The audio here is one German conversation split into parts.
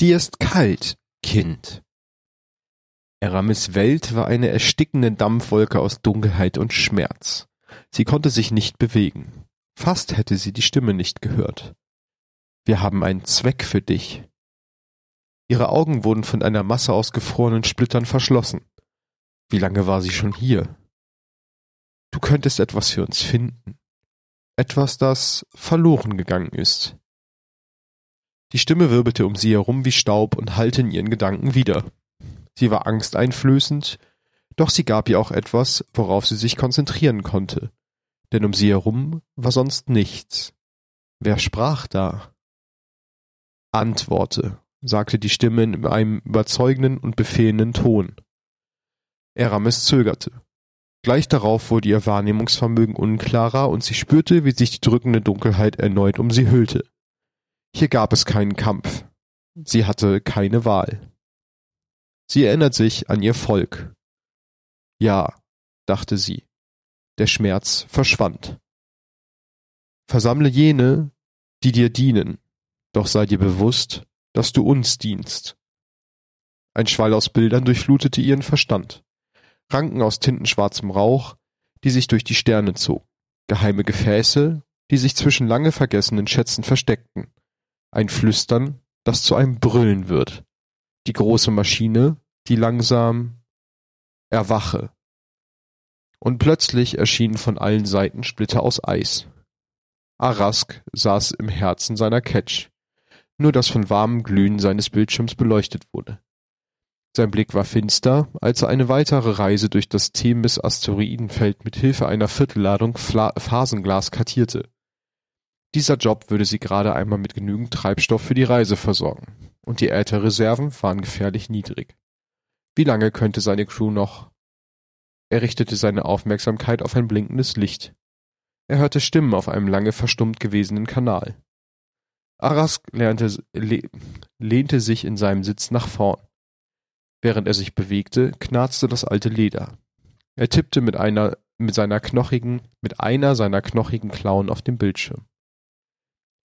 Dir ist kalt, Kind. Eramis Welt war eine erstickende Dampfwolke aus Dunkelheit und Schmerz. Sie konnte sich nicht bewegen. Fast hätte sie die Stimme nicht gehört. Wir haben einen Zweck für dich. Ihre Augen wurden von einer Masse aus gefrorenen Splittern verschlossen. Wie lange war sie schon hier? Du könntest etwas für uns finden. Etwas, das verloren gegangen ist. Die Stimme wirbelte um sie herum wie Staub und hallte in ihren Gedanken wieder. Sie war angsteinflößend, doch sie gab ihr auch etwas, worauf sie sich konzentrieren konnte. Denn um sie herum war sonst nichts. Wer sprach da? Antworte, sagte die Stimme in einem überzeugenden und befehlenden Ton. Eramis zögerte. Gleich darauf wurde ihr Wahrnehmungsvermögen unklarer und sie spürte, wie sich die drückende Dunkelheit erneut um sie hüllte. Hier gab es keinen Kampf. Sie hatte keine Wahl. Sie erinnert sich an ihr Volk. Ja, dachte sie. Der Schmerz verschwand. Versammle jene, die dir dienen, doch sei dir bewusst, dass du uns dienst. Ein Schwall aus Bildern durchflutete ihren Verstand. Ranken aus tintenschwarzem Rauch, die sich durch die Sterne zogen. Geheime Gefäße, die sich zwischen lange vergessenen Schätzen versteckten. Ein Flüstern, das zu einem Brüllen wird. Die große Maschine, die langsam erwache. Und plötzlich erschienen von allen Seiten Splitter aus Eis. Arask saß im Herzen seiner Catch, nur das von warmem Glühen seines Bildschirms beleuchtet wurde. Sein Blick war finster, als er eine weitere Reise durch das Themis-Asteroidenfeld mit Hilfe einer Viertelladung Fla Phasenglas kartierte. Dieser Job würde sie gerade einmal mit genügend Treibstoff für die Reise versorgen, und die Ätherreserven waren gefährlich niedrig. Wie lange könnte seine Crew noch? Er richtete seine Aufmerksamkeit auf ein blinkendes Licht. Er hörte Stimmen auf einem lange verstummt gewesenen Kanal. Arask lernte, le lehnte sich in seinem Sitz nach vorn. Während er sich bewegte, knarzte das alte Leder. Er tippte mit einer, mit seiner knochigen, mit einer seiner knochigen Klauen auf dem Bildschirm.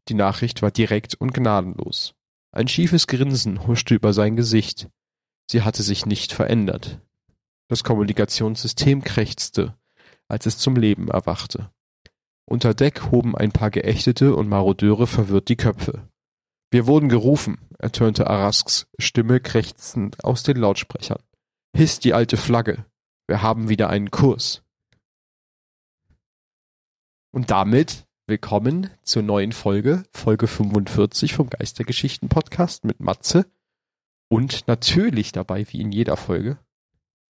Die Nachricht war direkt und gnadenlos. Ein schiefes Grinsen huschte über sein Gesicht. Sie hatte sich nicht verändert. Das Kommunikationssystem krächzte, als es zum Leben erwachte. Unter Deck hoben ein paar Geächtete und Marodeure verwirrt die Köpfe. Wir wurden gerufen, ertönte Arasks Stimme krächzend aus den Lautsprechern. Hiss die alte Flagge. Wir haben wieder einen Kurs. Und damit Willkommen zur neuen Folge, Folge 45 vom Geistergeschichten Podcast mit Matze und natürlich dabei wie in jeder Folge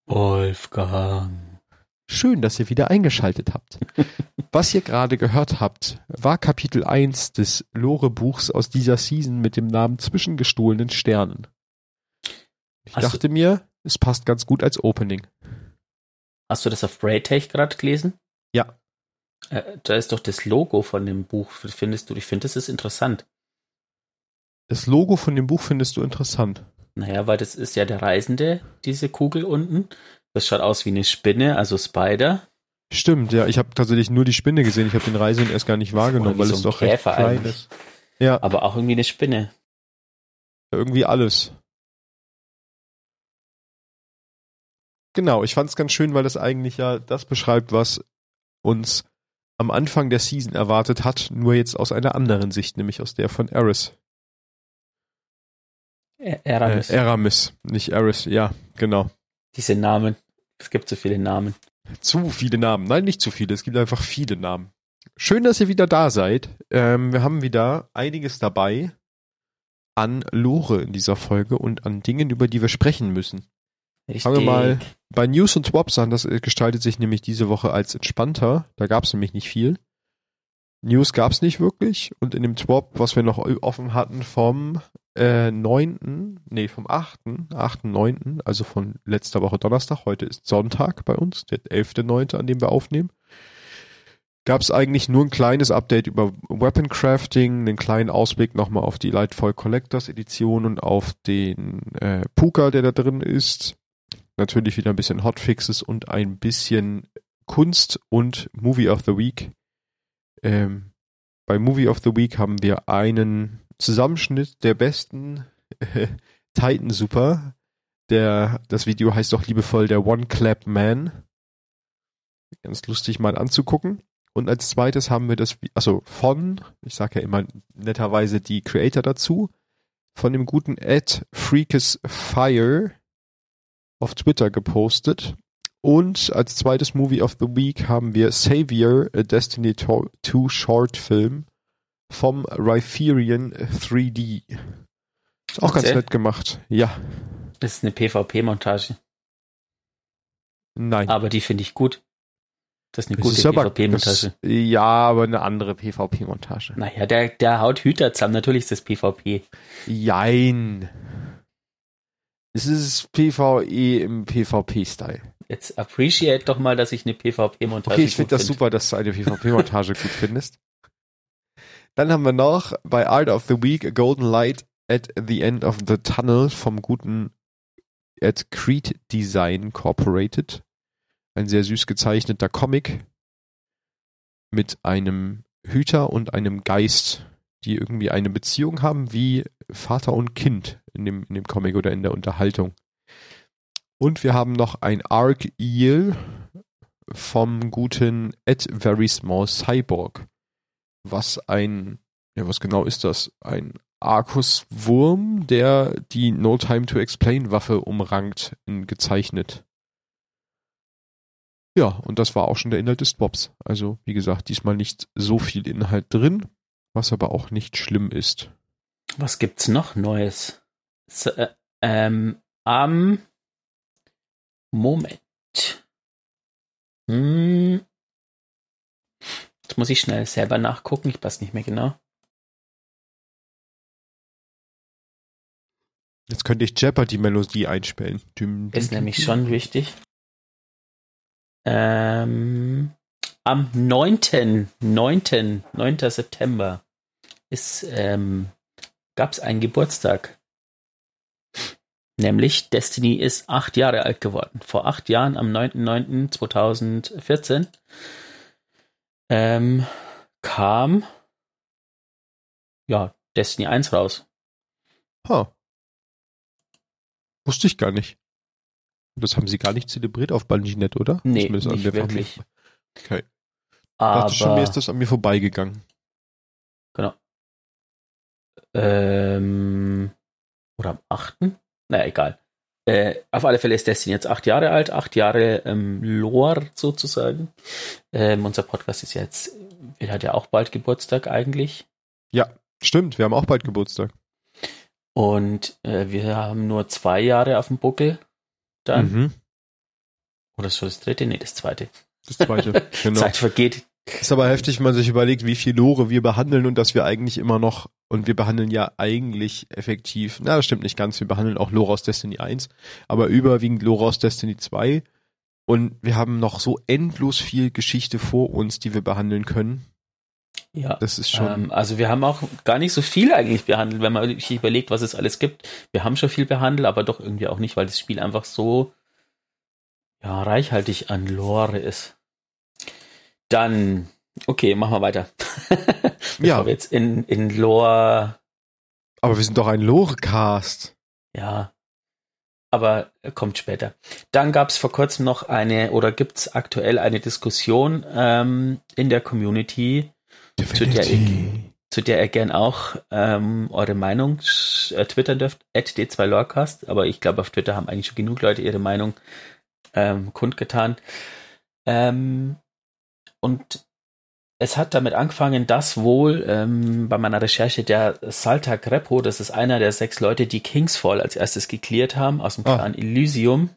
Wolfgang. Schön, dass ihr wieder eingeschaltet habt. Was ihr gerade gehört habt, war Kapitel 1 des Lore-Buchs aus dieser Season mit dem Namen Zwischengestohlenen Sternen. Ich Hast dachte mir, es passt ganz gut als Opening. Hast du das auf Braytech gerade gelesen? Ja. Äh, da ist doch das Logo von dem Buch. Findest du? Ich finde, das ist interessant. Das Logo von dem Buch findest du interessant. Naja, weil das ist ja der Reisende, diese Kugel unten. Das schaut aus wie eine Spinne, also Spider. Stimmt, ja, ich habe tatsächlich nur die Spinne gesehen. Ich habe den Reisenden erst gar nicht wahrgenommen, weil so es doch recht Käfer klein eigentlich. ist. Ja, Aber auch irgendwie eine Spinne. irgendwie alles. Genau, ich fand es ganz schön, weil das eigentlich ja das beschreibt, was uns am Anfang der Season erwartet hat, nur jetzt aus einer anderen Sicht, nämlich aus der von Eris. Ä- Äh. Eramis, nicht Eris, ja, genau. Diese Namen. Es gibt so viele Namen. Zu viele Namen. Nein, nicht zu viele. Es gibt einfach viele Namen. Schön, dass ihr wieder da seid. Ähm, wir haben wieder einiges dabei an Lore in dieser Folge und an Dingen, über die wir sprechen müssen. Richtig. Fangen wir mal bei News und Swaps an. Das äh, gestaltet sich nämlich diese Woche als entspannter. Da gab es nämlich nicht viel. News gab es nicht wirklich. Und in dem Swap, was wir noch offen hatten vom äh, 9., nee, vom 8., 8., 9., also von letzter Woche Donnerstag, heute ist Sonntag bei uns, der 11.9., an dem wir aufnehmen, gab es eigentlich nur ein kleines Update über Weapon Crafting, einen kleinen Ausblick nochmal auf die Lightfall Collectors Edition und auf den äh, Puka, der da drin ist. Natürlich wieder ein bisschen Hotfixes und ein bisschen Kunst und Movie of the Week. Ähm, bei Movie of the Week haben wir einen Zusammenschnitt der besten Titan Super. Der, das Video heißt doch liebevoll der One Clap Man. Ganz lustig mal anzugucken. Und als zweites haben wir das, also von, ich sage ja immer netterweise die Creator dazu, von dem guten Ed Freakes Fire auf Twitter gepostet. Und als zweites Movie of the Week haben wir Savior, a Destiny 2 Short Film vom Rhytherian 3D. Ist auch ganz nett gemacht. Ja. Das ist eine PvP-Montage. Nein. Aber die finde ich gut. Das ist eine gute PvP-Montage. Ja, aber eine andere PvP-Montage. Naja, der, der haut Hüter zusammen. Natürlich ist das PvP. Jein. Es ist PvE im PvP-Style. Jetzt appreciate doch mal, dass ich eine PvP-Montage Okay, ich finde das find. super, dass du eine PvP-Montage gut findest. Dann haben wir noch bei Art of the Week A Golden Light at the End of the Tunnel vom guten at Creed Design Corporated. Ein sehr süß gezeichneter Comic mit einem Hüter und einem Geist, die irgendwie eine Beziehung haben wie Vater und Kind in dem, in dem Comic oder in der Unterhaltung. Und wir haben noch ein Arc Eel vom guten Ed Very Small Cyborg. Was ein, ja, was genau ist das? Ein Arcus-Wurm, der die No Time to Explain Waffe umrankt, in gezeichnet. Ja, und das war auch schon der Inhalt des Bobs. Also, wie gesagt, diesmal nicht so viel Inhalt drin, was aber auch nicht schlimm ist. Was gibt's noch Neues? Äh, ähm, am Moment. Hm. Jetzt muss ich schnell selber nachgucken, ich weiß nicht mehr genau. Jetzt könnte ich Jeopardy-Melodie einspielen. Düm, düm, Ist nämlich schon wichtig. Ähm, am 9. 9. 9. September ist, ähm, gab es einen Geburtstag. Nämlich Destiny ist acht Jahre alt geworden. Vor acht Jahren, am 9.9.2014, ähm, kam ja Destiny 1 raus. Huh. Wusste ich gar nicht. Das haben sie gar nicht zelebriert auf BungieNet, oder? Nee, nicht wirklich. Okay. Aber dachte schon, mir ist das an mir vorbeigegangen. Genau. Ähm, oder am 8.? Naja, egal. Äh, auf alle Fälle ist Destiny jetzt acht Jahre alt, acht Jahre ähm, Lore sozusagen. Ähm, unser Podcast ist jetzt, er hat ja auch bald Geburtstag eigentlich. Ja, stimmt, wir haben auch bald Geburtstag. Und äh, wir haben nur zwei Jahre auf dem Buckel dann. Mhm. Oder schon das dritte? Nee, das zweite. Das zweite, genau. Zeit vergeht. Ist aber heftig, wenn man sich überlegt, wie viel Lore wir behandeln und dass wir eigentlich immer noch, und wir behandeln ja eigentlich effektiv, na, das stimmt nicht ganz, wir behandeln auch Lore aus Destiny 1, aber überwiegend Lore aus Destiny 2. Und wir haben noch so endlos viel Geschichte vor uns, die wir behandeln können. Ja, das ist schon. Ähm, also wir haben auch gar nicht so viel eigentlich behandelt, wenn man sich überlegt, was es alles gibt. Wir haben schon viel behandelt, aber doch irgendwie auch nicht, weil das Spiel einfach so ja, reichhaltig an Lore ist. Dann, okay, machen wir weiter. ja. Wir jetzt in, in Lore. Aber wir sind doch ein Lore-Cast. Ja. Aber kommt später. Dann gab es vor kurzem noch eine, oder gibt es aktuell eine Diskussion ähm, in der Community, zu der, ihr, zu der ihr gern auch ähm, eure Meinung äh, twittern dürft, at d2lorecast, aber ich glaube, auf Twitter haben eigentlich schon genug Leute ihre Meinung ähm, kundgetan. Ähm, und es hat damit angefangen, dass wohl ähm, bei meiner Recherche der Saltak Repo, das ist einer der sechs Leute, die Kingsfall als erstes geklärt haben, aus dem ah. Clan Elysium,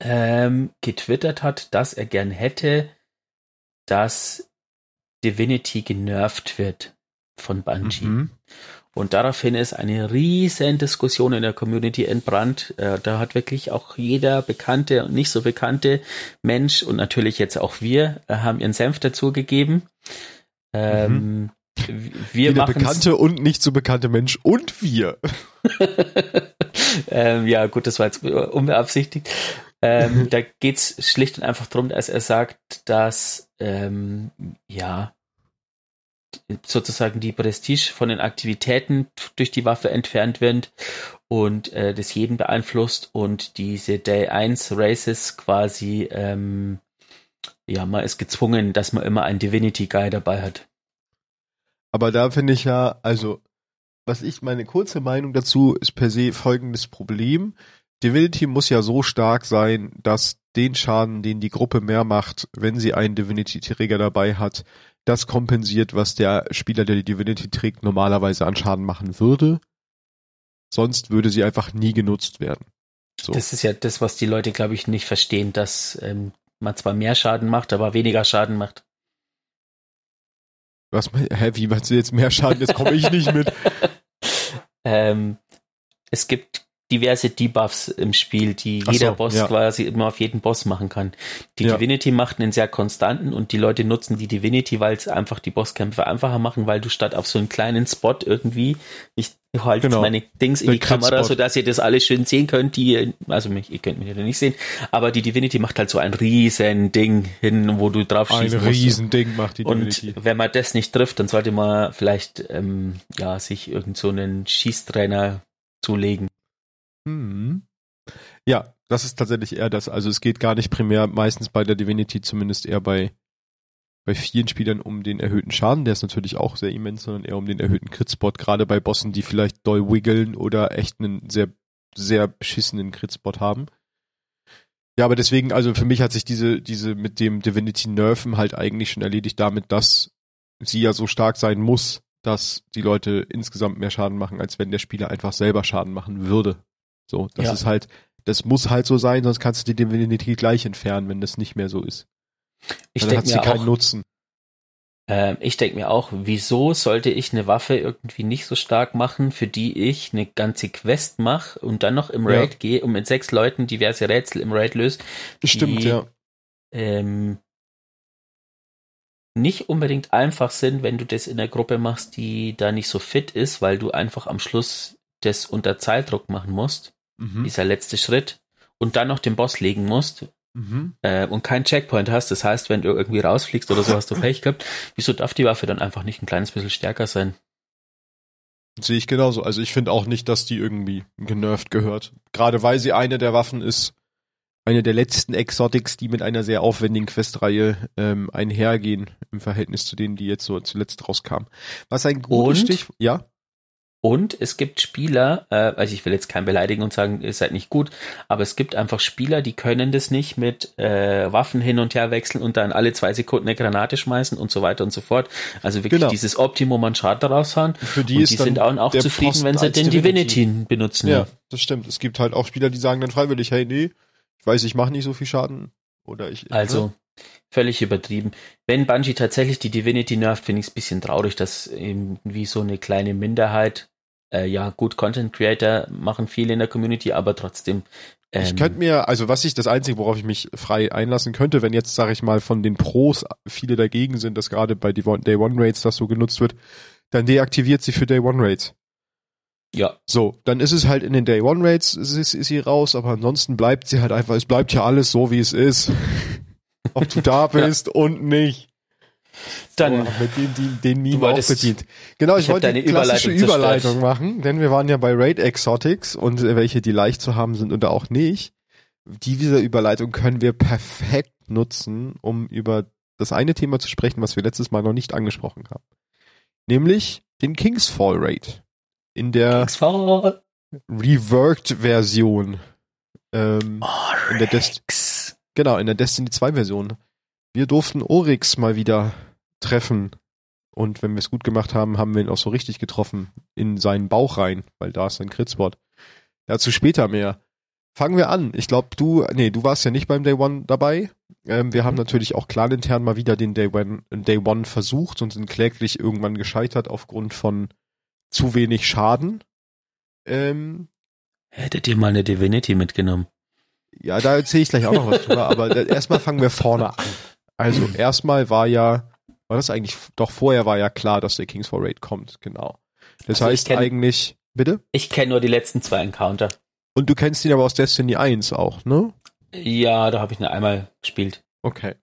ähm, getwittert hat, dass er gern hätte, dass Divinity genervt wird von Bungie. Mhm. Und daraufhin ist eine riesen Diskussion in der Community entbrannt. Äh, da hat wirklich auch jeder bekannte und nicht so bekannte Mensch und natürlich jetzt auch wir äh, haben ihren Senf dazugegeben. Ähm, mhm. Wir Jeder bekannte und nicht so bekannte Mensch und wir. ähm, ja, gut, das war jetzt unbeabsichtigt. Ähm, da geht's schlicht und einfach darum, dass er sagt, dass ähm, ja sozusagen die Prestige von den Aktivitäten durch die Waffe entfernt wird und äh, das jeden beeinflusst und diese Day 1 Races quasi, ähm, ja, man ist gezwungen, dass man immer einen Divinity Guy dabei hat. Aber da finde ich ja, also, was ich, meine kurze Meinung dazu ist per se folgendes Problem. Divinity muss ja so stark sein, dass den Schaden, den die Gruppe mehr macht, wenn sie einen Divinity-Träger dabei hat, das kompensiert, was der Spieler, der die Divinity trägt, normalerweise an Schaden machen würde. Sonst würde sie einfach nie genutzt werden. So. Das ist ja das, was die Leute, glaube ich, nicht verstehen, dass ähm, man zwar mehr Schaden macht, aber weniger Schaden macht. Was, hä, wie meinst du jetzt mehr Schaden? Jetzt komme ich nicht mit. ähm, es gibt diverse Debuffs im Spiel, die Ach jeder so, Boss ja. quasi immer auf jeden Boss machen kann. Die ja. Divinity macht einen sehr konstanten und die Leute nutzen die Divinity, weil es einfach die Bosskämpfe einfacher machen, weil du statt auf so einen kleinen Spot irgendwie, ich halte genau. meine Dings in Der die Kamera, so dass ihr das alles schön sehen könnt, die, also mich, ihr könnt mich ja nicht sehen, aber die Divinity macht halt so ein riesen Ding hin, wo du drauf schießen Ein riesen Ding macht die Divinity. Und wenn man das nicht trifft, dann sollte man vielleicht, ähm, ja, sich irgend so einen Schießtrainer zulegen. Hm. Ja, das ist tatsächlich eher das. Also es geht gar nicht primär meistens bei der Divinity, zumindest eher bei, bei vielen Spielern um den erhöhten Schaden. Der ist natürlich auch sehr immens, sondern eher um den erhöhten Crit-Spot. Gerade bei Bossen, die vielleicht doll wiggeln oder echt einen sehr, sehr beschissenen Crit-Spot haben. Ja, aber deswegen, also für mich hat sich diese, diese mit dem Divinity Nerven halt eigentlich schon erledigt damit, dass sie ja so stark sein muss, dass die Leute insgesamt mehr Schaden machen, als wenn der Spieler einfach selber Schaden machen würde. So, das ja. ist halt, das muss halt so sein, sonst kannst du die Divinity gleich entfernen, wenn das nicht mehr so ist. Ich denke mir keinen auch, Nutzen. Äh, ich denke mir auch, wieso sollte ich eine Waffe irgendwie nicht so stark machen, für die ich eine ganze Quest mache und dann noch im Raid ja. gehe und mit sechs Leuten diverse Rätsel im Raid löse. Stimmt, ja. Ähm, nicht unbedingt einfach sind, wenn du das in der Gruppe machst, die da nicht so fit ist, weil du einfach am Schluss das unter Zeitdruck machen musst mhm. dieser letzte Schritt, und dann noch den Boss legen musst mhm. äh, und keinen Checkpoint hast, das heißt, wenn du irgendwie rausfliegst oder so, hast du Pech gehabt, wieso darf die Waffe dann einfach nicht ein kleines bisschen stärker sein? Sehe ich genauso. Also ich finde auch nicht, dass die irgendwie genervt gehört. Gerade weil sie eine der Waffen ist, eine der letzten Exotics, die mit einer sehr aufwendigen Questreihe ähm, einhergehen im Verhältnis zu denen, die jetzt so zuletzt rauskamen. Was ein gutes Stichwort. Ja. Und es gibt Spieler, äh, also ich will jetzt kein beleidigen und sagen, ihr seid nicht gut, aber es gibt einfach Spieler, die können das nicht mit äh, Waffen hin und her wechseln und dann alle zwei Sekunden eine Granate schmeißen und so weiter und so fort. Also wirklich genau. dieses Optimum an Schaden raushauen. Für die, und die sind auch, auch zufrieden, Post wenn sie den Divinity, Divinity benutzen. Ja, das stimmt. Es gibt halt auch Spieler, die sagen dann freiwillig, hey, nee, ich weiß, ich mache nicht so viel Schaden. Oder ich. Also, ne? Völlig übertrieben. Wenn Bungie tatsächlich die Divinity nervt, finde ich es ein bisschen traurig, dass eben wie so eine kleine Minderheit, äh, ja gut, Content Creator machen viel in der Community, aber trotzdem. Ähm, ich könnte mir, also was ich das Einzige, worauf ich mich frei einlassen könnte, wenn jetzt, sage ich mal, von den Pros viele dagegen sind, dass gerade bei Day One Raids das so genutzt wird, dann deaktiviert sie für Day One Raids. Ja. So, dann ist es halt in den Day One Raids, ist, ist sie raus, aber ansonsten bleibt sie halt einfach, es bleibt ja alles so, wie es ist ob du da bist ja. und nicht. Dann so, mit den, den, den Meme auch bedient. Genau, ich, ich wollte eine klassische Überleitung, Überleitung machen, denn wir waren ja bei Raid Exotics und welche, die leicht zu haben sind oder auch nicht. Diese Überleitung können wir perfekt nutzen, um über das eine Thema zu sprechen, was wir letztes Mal noch nicht angesprochen haben. Nämlich den Kingsfall Raid. In der Reworked Version. Ähm, oh, in der Dest Genau, in der Destiny 2 Version. Wir durften Oryx mal wieder treffen. Und wenn wir es gut gemacht haben, haben wir ihn auch so richtig getroffen. In seinen Bauch rein, weil da ist sein Crit-Spot. Dazu später mehr. Fangen wir an. Ich glaube, du, nee, du warst ja nicht beim Day One dabei. Ähm, wir haben mhm. natürlich auch intern mal wieder den Day One, Day One versucht und sind kläglich irgendwann gescheitert aufgrund von zu wenig Schaden. Ähm, Hättet ihr mal eine Divinity mitgenommen? Ja, da erzähle ich gleich auch noch was drüber, aber erstmal fangen wir vorne an. Also erstmal war ja, war das eigentlich, doch vorher war ja klar, dass der Kings for Raid kommt, genau. Das also heißt kenn, eigentlich, bitte? Ich kenne nur die letzten zwei Encounter. Und du kennst ihn aber aus Destiny 1 auch, ne? Ja, da habe ich nur einmal gespielt. Okay.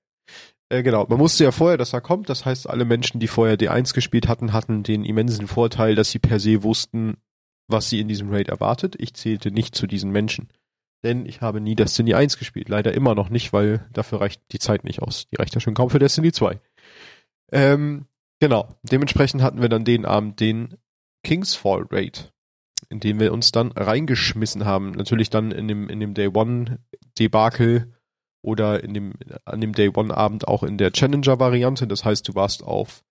Äh, genau, man wusste ja vorher, dass er kommt. Das heißt, alle Menschen, die vorher D1 gespielt hatten, hatten den immensen Vorteil, dass sie per se wussten, was sie in diesem Raid erwartet. Ich zählte nicht zu diesen Menschen. Denn ich habe nie Destiny 1 gespielt. Leider immer noch nicht, weil dafür reicht die Zeit nicht aus. Die reicht ja schon kaum für Destiny 2. Ähm, genau. Dementsprechend hatten wir dann den Abend den Kingsfall Raid, in dem wir uns dann reingeschmissen haben. Natürlich dann in dem, in dem Day One Debakel oder in dem, an dem Day One Abend auch in der Challenger Variante. Das heißt, du warst auf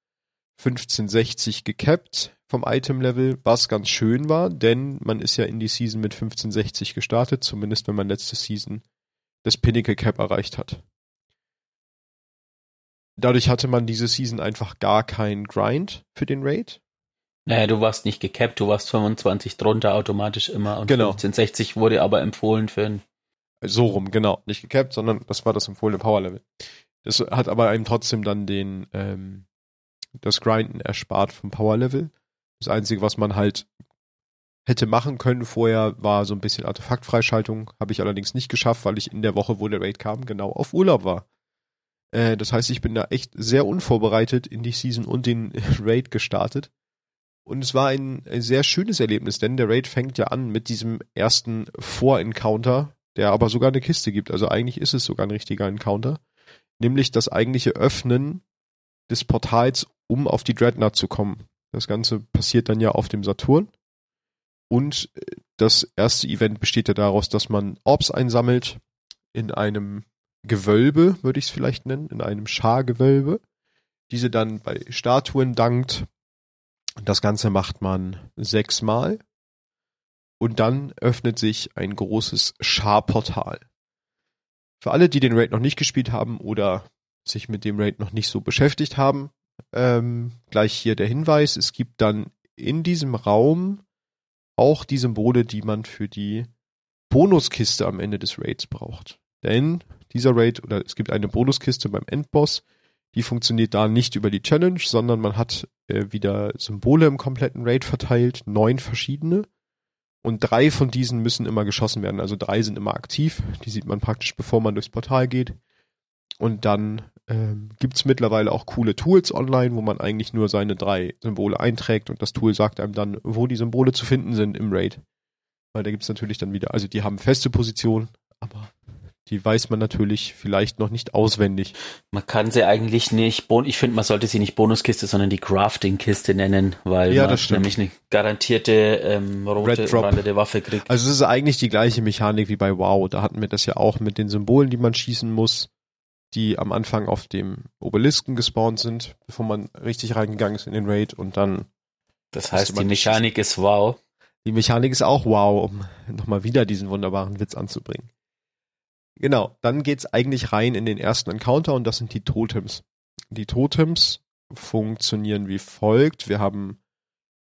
1560 gecapped vom Item Level, was ganz schön war, denn man ist ja in die Season mit 1560 gestartet, zumindest wenn man letzte Season das Pinnacle Cap erreicht hat. Dadurch hatte man diese Season einfach gar keinen Grind für den Raid. Naja, du warst nicht gecapped, du warst 25 drunter automatisch immer und Genau. 1560 wurde aber empfohlen für ein So rum, genau. Nicht gecapped, sondern das war das empfohlene Power Level. Das hat aber einem trotzdem dann den, ähm, das Grinden erspart vom Power Level. Das Einzige, was man halt hätte machen können vorher, war so ein bisschen Artefaktfreischaltung. Habe ich allerdings nicht geschafft, weil ich in der Woche, wo der Raid kam, genau auf Urlaub war. Äh, das heißt, ich bin da echt sehr unvorbereitet in die Season und den Raid gestartet. Und es war ein, ein sehr schönes Erlebnis, denn der Raid fängt ja an mit diesem ersten Vor-Encounter, der aber sogar eine Kiste gibt. Also eigentlich ist es sogar ein richtiger Encounter. Nämlich das eigentliche Öffnen des Portals, um auf die Dreadnought zu kommen. Das Ganze passiert dann ja auf dem Saturn. Und äh, das erste Event besteht ja daraus, dass man Orbs einsammelt in einem Gewölbe, würde ich es vielleicht nennen, in einem Schargewölbe. Diese dann bei Statuen dankt. Das Ganze macht man sechsmal. Und dann öffnet sich ein großes Scharportal. Für alle, die den Raid noch nicht gespielt haben oder sich mit dem Raid noch nicht so beschäftigt haben, ähm, gleich hier der Hinweis, es gibt dann in diesem Raum auch die Symbole, die man für die Bonuskiste am Ende des Raids braucht. Denn dieser Raid, oder es gibt eine Bonuskiste beim Endboss, die funktioniert da nicht über die Challenge, sondern man hat äh, wieder Symbole im kompletten Raid verteilt, neun verschiedene. Und drei von diesen müssen immer geschossen werden. Also drei sind immer aktiv. Die sieht man praktisch, bevor man durchs Portal geht. Und dann ähm, gibt's mittlerweile auch coole Tools online, wo man eigentlich nur seine drei Symbole einträgt und das Tool sagt einem dann, wo die Symbole zu finden sind im Raid. Weil da gibt's natürlich dann wieder, also die haben feste Positionen, aber die weiß man natürlich vielleicht noch nicht auswendig. Man kann sie eigentlich nicht, ich finde, man sollte sie nicht Bonuskiste, sondern die Crafting-Kiste nennen, weil Ja, man nämlich eine garantierte ähm, rote umrandete Waffe kriegt. Also es ist eigentlich die gleiche Mechanik wie bei WoW. Da hatten wir das ja auch mit den Symbolen, die man schießen muss, die am Anfang auf dem Obelisken gespawnt sind, bevor man richtig reingegangen ist in den Raid und dann Das heißt, die Mechanik ist wow. Die Mechanik ist auch wow, um nochmal wieder diesen wunderbaren Witz anzubringen. Genau, dann geht's eigentlich rein in den ersten Encounter und das sind die Totems. Die Totems funktionieren wie folgt. Wir haben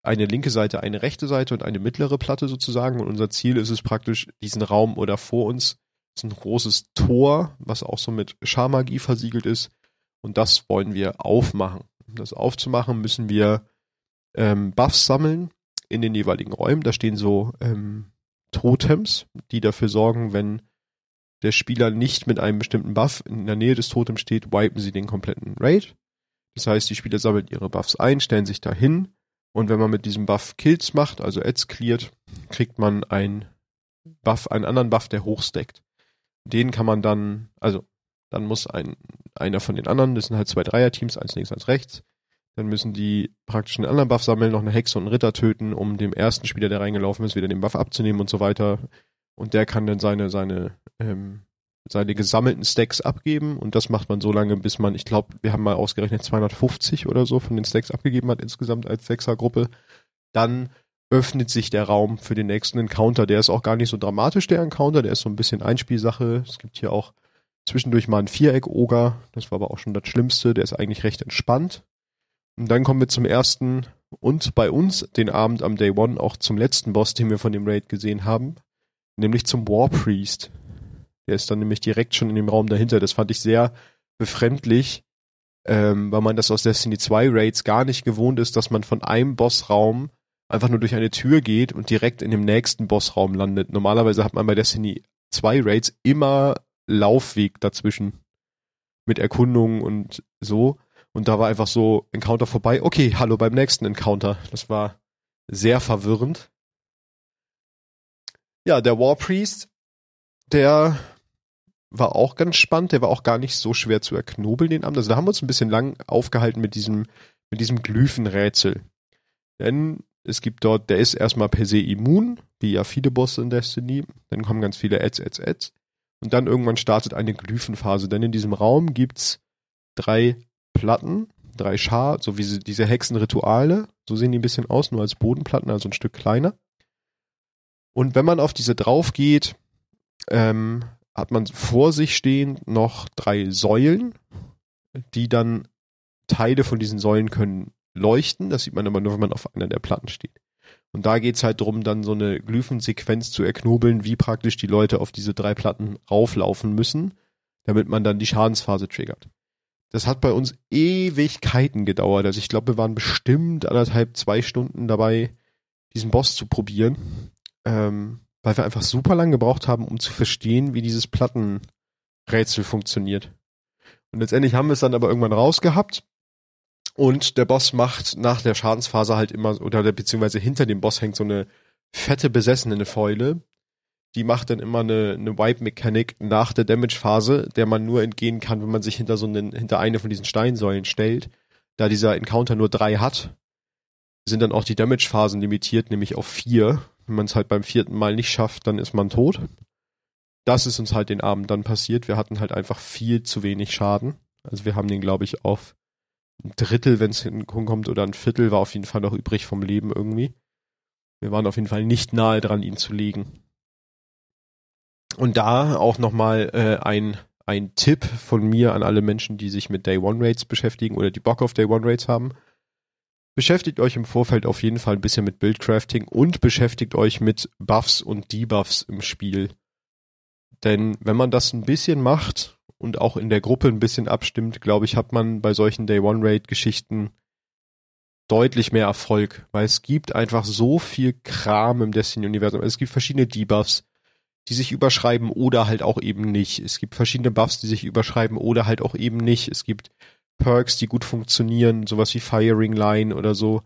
eine linke Seite, eine rechte Seite und eine mittlere Platte sozusagen und unser Ziel ist es praktisch, diesen Raum oder vor uns ist ein großes Tor, was auch so mit Scharmagie versiegelt ist und das wollen wir aufmachen. Um das aufzumachen, müssen wir ähm, Buffs sammeln in den jeweiligen Räumen. Da stehen so ähm, Totems, die dafür sorgen, wenn der Spieler nicht mit einem bestimmten Buff in der Nähe des Totems steht, wipen sie den kompletten Raid. Das heißt, die Spieler sammeln ihre Buffs ein, stellen sich dahin und wenn man mit diesem Buff Kills macht, also Ads cleart, kriegt man ein Buff, einen anderen Buff, der hochsteckt. Den kann man dann, also dann muss ein einer von den anderen, das sind halt zwei Dreierteams, eins links, eins rechts, dann müssen die praktisch einen anderen Buff sammeln, noch eine Hexe und einen Ritter töten, um dem ersten Spieler, der reingelaufen ist, wieder den Buff abzunehmen und so weiter. Und der kann dann seine, seine, ähm, seine gesammelten Stacks abgeben und das macht man so lange, bis man, ich glaube, wir haben mal ausgerechnet 250 oder so von den Stacks abgegeben hat insgesamt als Sechsergruppe. Dann öffnet sich der Raum für den nächsten Encounter. Der ist auch gar nicht so dramatisch, der Encounter, der ist so ein bisschen Einspielsache. Es gibt hier auch zwischendurch mal ein Viereck-Oger, das war aber auch schon das Schlimmste, der ist eigentlich recht entspannt. Und dann kommen wir zum ersten und bei uns den Abend am Day One auch zum letzten Boss, den wir von dem Raid gesehen haben, nämlich zum War Priest. Der ist dann nämlich direkt schon in dem Raum dahinter. Das fand ich sehr befremdlich, ähm, weil man das aus Destiny 2 Raids gar nicht gewohnt ist, dass man von einem Bossraum einfach nur durch eine Tür geht und direkt in dem nächsten Bossraum landet. Normalerweise hat man bei Destiny 2 Raids immer Laufweg dazwischen. mit Erkundungen und so. Und da war einfach so Encounter vorbei. Okay, hallo beim nächsten Encounter. Das war sehr verwirrend. Ja, der War Priest, der war auch ganz spannend. Der war auch gar nicht so schwer zu erknobeln, den Amt. Also da haben wir uns ein bisschen lang aufgehalten mit diesem, mit diesem Glyphenrätsel. Denn es gibt dort, der ist erstmal per se immun, wie ja viele Bosse in Destiny. Dann kommen ganz viele Ads, Ads, Ads. Und dann irgendwann startet eine Glyphenphase. Denn in diesem Raum gibt's drei Platten, drei Schar, so wie diese Hexenrituale. So sehen die ein bisschen aus, nur als Bodenplatten, also ein Stück kleiner. Und wenn man auf diese drauf geht, ähm, hat man vor sich stehend noch drei Säulen, die dann Teile von diesen Säulen können leuchten. Das sieht man aber nur, wenn man auf einer der Platten steht. Und da geht's halt drum, dann so eine Glyphensequenz zu erknobeln, wie praktisch die Leute auf diese drei Platten rauflaufen müssen, damit man dann die Schadensphase triggert. Das hat bei uns Ewigkeiten gedauert. Also ich glaube, wir waren bestimmt anderthalb, zwei Stunden dabei, diesen Boss zu probieren. Ähm, weil wir einfach super lang gebraucht haben, um zu verstehen, wie dieses Plattenrätsel funktioniert. Und letztendlich haben wir es dann aber irgendwann rausgehabt. Und der Boss macht nach der Schadensphase halt immer, oder der, beziehungsweise hinter dem Boss hängt so eine fette besessene Fäule. Die macht dann immer eine, eine Wipe-Mechanik nach der Damage-Phase, der man nur entgehen kann, wenn man sich hinter so einen, hinter eine von diesen Steinsäulen stellt. Da dieser Encounter nur drei hat, sind dann auch die Damage-Phasen limitiert, nämlich auf vier. Wenn man es halt beim vierten Mal nicht schafft, dann ist man tot. Das ist uns halt den Abend dann passiert. Wir hatten halt einfach viel zu wenig Schaden. Also wir haben den, glaube ich, auf ein Drittel, wenn es hinkommt, oder ein Viertel war auf jeden Fall noch übrig vom Leben irgendwie. Wir waren auf jeden Fall nicht nahe dran, ihn zu legen. Und da auch nochmal äh, ein, ein Tipp von mir an alle Menschen, die sich mit Day One Raids beschäftigen oder die Bock auf Day One Raids haben. Beschäftigt euch im Vorfeld auf jeden Fall ein bisschen mit Buildcrafting und beschäftigt euch mit Buffs und Debuffs im Spiel. Denn wenn man das ein bisschen macht und auch in der Gruppe ein bisschen abstimmt, glaube ich, hat man bei solchen Day One Raid Geschichten deutlich mehr Erfolg, weil es gibt einfach so viel Kram im Destiny Universum. Es gibt verschiedene Debuffs, die sich überschreiben oder halt auch eben nicht. Es gibt verschiedene Buffs, die sich überschreiben oder halt auch eben nicht. Es gibt Perks, die gut funktionieren, sowas wie Firing Line oder so.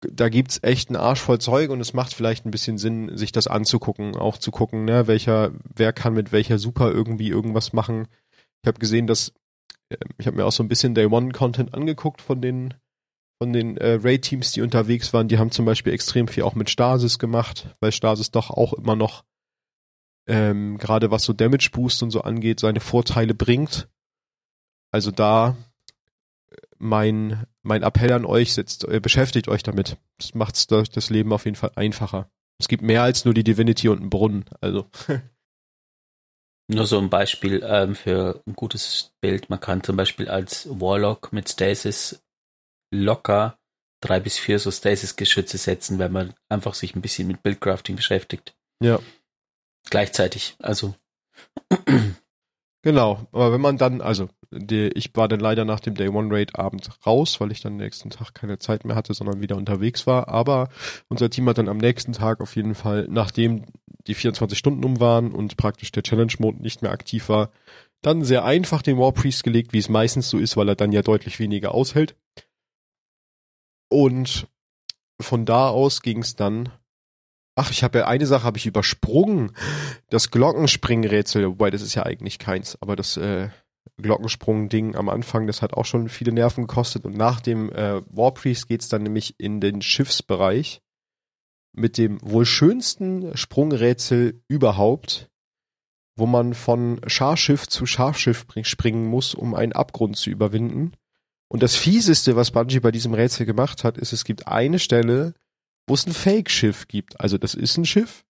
Da gibt's echt einen Arsch voll Zeug und es macht vielleicht ein bisschen Sinn, sich das anzugucken, auch zu gucken, ne, welcher, wer kann mit welcher Super irgendwie irgendwas machen. Ich habe gesehen, dass äh, ich habe mir auch so ein bisschen Day One Content angeguckt von den von den äh, Raid-Teams, die unterwegs waren. Die haben zum Beispiel extrem viel auch mit Stasis gemacht, weil Stasis doch auch immer noch ähm, gerade was so Damage Boost und so angeht, seine Vorteile bringt. Also da mein, mein Appell an euch, setzt, äh, beschäftigt euch damit. Das macht das Leben auf jeden Fall einfacher. Es gibt mehr als nur die Divinity und einen Brunnen, also. Nur so ein Beispiel ähm, für ein gutes Bild. Man kann zum Beispiel als Warlock mit Stasis locker drei bis vier so Stasis-Geschütze setzen, wenn man einfach sich ein bisschen mit Buildcrafting beschäftigt. Ja, gleichzeitig. Also. Genau, aber wenn man dann, also die, ich war dann leider nach dem Day One Raid Abend raus, weil ich dann nächsten Tag keine Zeit mehr hatte, sondern wieder unterwegs war. Aber unser Team hat dann am nächsten Tag auf jeden Fall, nachdem die 24 Stunden um waren und praktisch der Challenge Mode nicht mehr aktiv war, dann sehr einfach den War Priest gelegt, wie es meistens so ist, weil er dann ja deutlich weniger aushält. Und von da aus ging es dann Ach, ich habe ja eine Sache habe ich übersprungen. Das Glockenspringrätsel, wobei das ist ja eigentlich keins, aber das äh, Glockensprung-Ding am Anfang, das hat auch schon viele Nerven gekostet. Und nach dem äh, Warpriest geht's dann nämlich in den Schiffsbereich mit dem wohl schönsten Sprungrätsel überhaupt, wo man von Scharfschiff zu Scharfschiff springen muss, um einen Abgrund zu überwinden. Und das fieseste, was Bungie bei diesem Rätsel gemacht hat, ist, es gibt eine Stelle, wo es ein Fake-Schiff gibt. Also das ist ein Schiff,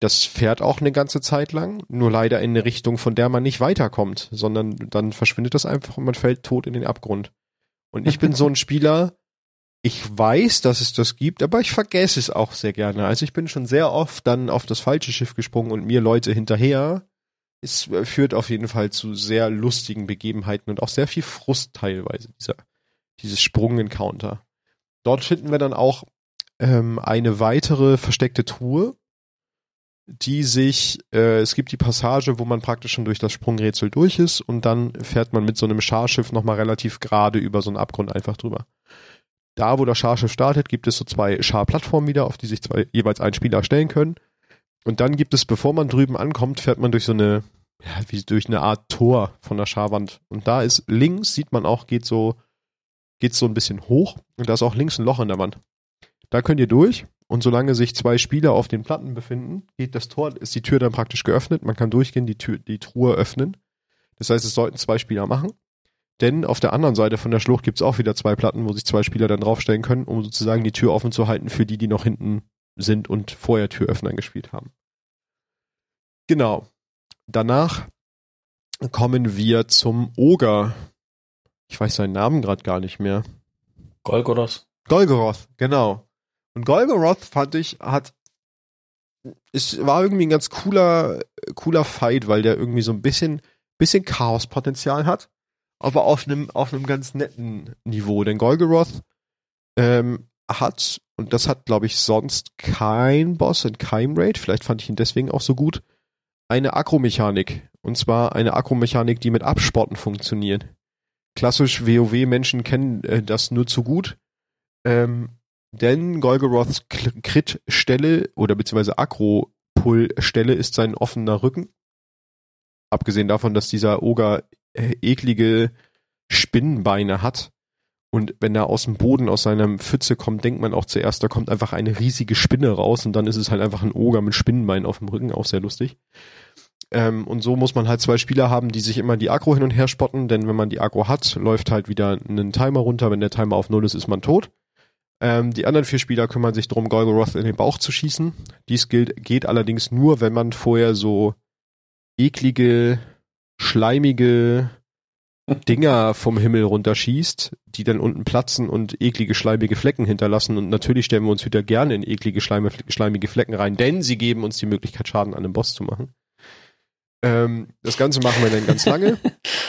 das fährt auch eine ganze Zeit lang, nur leider in eine Richtung, von der man nicht weiterkommt, sondern dann verschwindet das einfach und man fällt tot in den Abgrund. Und ich bin so ein Spieler, ich weiß, dass es das gibt, aber ich vergesse es auch sehr gerne. Also ich bin schon sehr oft dann auf das falsche Schiff gesprungen und mir Leute hinterher. Es führt auf jeden Fall zu sehr lustigen Begebenheiten und auch sehr viel Frust teilweise, dieser, dieses Sprung-Encounter. Dort finden wir dann auch ähm, eine weitere versteckte Truhe, die sich, äh, es gibt die Passage, wo man praktisch schon durch das Sprungrätsel durch ist und dann fährt man mit so einem Scharschiff nochmal relativ gerade über so einen Abgrund einfach drüber. Da, wo das Scharschiff startet, gibt es so zwei Scharplattformen wieder, auf die sich zwei, jeweils ein Spieler stellen können. Und dann gibt es, bevor man drüben ankommt, fährt man durch so eine, ja, wie durch eine Art Tor von der Scharwand. Und da ist links, sieht man auch, geht so, geht so ein bisschen hoch und da ist auch links ein Loch in der Wand. Da könnt ihr durch und solange sich zwei Spieler auf den Platten befinden, geht das Tor, ist die Tür dann praktisch geöffnet. Man kann durchgehen, die Tür, die Truhe öffnen. Das heißt, es sollten zwei Spieler machen. Denn auf der anderen Seite von der Schlucht gibt's auch wieder zwei Platten, wo sich zwei Spieler dann draufstellen können, um sozusagen die Tür offen zu halten für die, die noch hinten sind und vorher Türöffner gespielt haben. Genau. Danach kommen wir zum Oger. Ich weiß seinen Namen gerade gar nicht mehr. Golgoroth. Golgoroth, genau. Golgoroth fand ich, hat, es war irgendwie ein ganz cooler, cooler Fight, weil der irgendwie so ein bisschen, bisschen Chaospotenzial hat, aber auf einem, auf einem ganz netten Niveau. Denn Golgoroth ähm, hat, und das hat, glaube ich, sonst kein Boss in keinem Raid, vielleicht fand ich ihn deswegen auch so gut, eine Akromechanik. Und zwar eine Akromechanik, die mit Absporten funktioniert. Klassisch WoW-Menschen kennen äh, das nur zu gut. Ähm, denn Golgoroths Crit-Stelle oder beziehungsweise Akro-Pull-Stelle ist sein offener Rücken. Abgesehen davon, dass dieser Oger äh, eklige Spinnenbeine hat. Und wenn er aus dem Boden, aus seiner Pfütze kommt, denkt man auch zuerst, da kommt einfach eine riesige Spinne raus und dann ist es halt einfach ein Oger mit Spinnenbeinen auf dem Rücken, auch sehr lustig. Ähm, und so muss man halt zwei Spieler haben, die sich immer die Agro hin und her spotten, denn wenn man die Agro hat, läuft halt wieder ein Timer runter. Wenn der Timer auf Null ist, ist man tot. Ähm, die anderen vier Spieler kümmern sich darum, Golgoroth in den Bauch zu schießen. Dies gilt, geht allerdings nur, wenn man vorher so eklige, schleimige Dinger vom Himmel runterschießt, die dann unten platzen und eklige, schleimige Flecken hinterlassen. Und natürlich stellen wir uns wieder gerne in eklige, schleime, schleimige Flecken rein, denn sie geben uns die Möglichkeit, Schaden an einem Boss zu machen. Ähm, das Ganze machen wir dann ganz lange.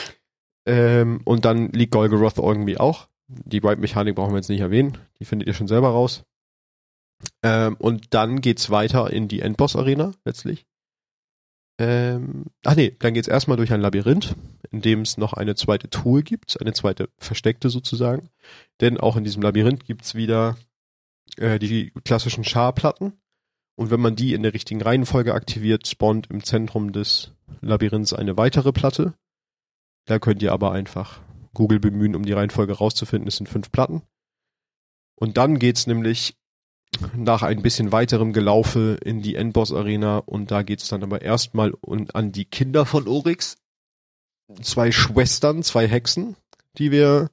ähm, und dann liegt Golgoroth irgendwie auch. Die Wipe-Mechanik brauchen wir jetzt nicht erwähnen. Die findet ihr schon selber raus. Ähm, und dann geht's weiter in die Endboss-Arena letztlich. Ähm, ach nee, dann geht's erstmal durch ein Labyrinth, in dem es noch eine zweite Truhe gibt, eine zweite versteckte sozusagen. Denn auch in diesem Labyrinth gibt's wieder äh, die klassischen Scharplatten. Und wenn man die in der richtigen Reihenfolge aktiviert, spawnt im Zentrum des Labyrinths eine weitere Platte. Da könnt ihr aber einfach Google bemühen, um die Reihenfolge rauszufinden. Es sind fünf Platten. Und dann geht's nämlich nach ein bisschen weiterem Gelaufe in die Endboss-Arena und da geht's dann aber erstmal an die Kinder von Oryx. Zwei Schwestern, zwei Hexen, die wir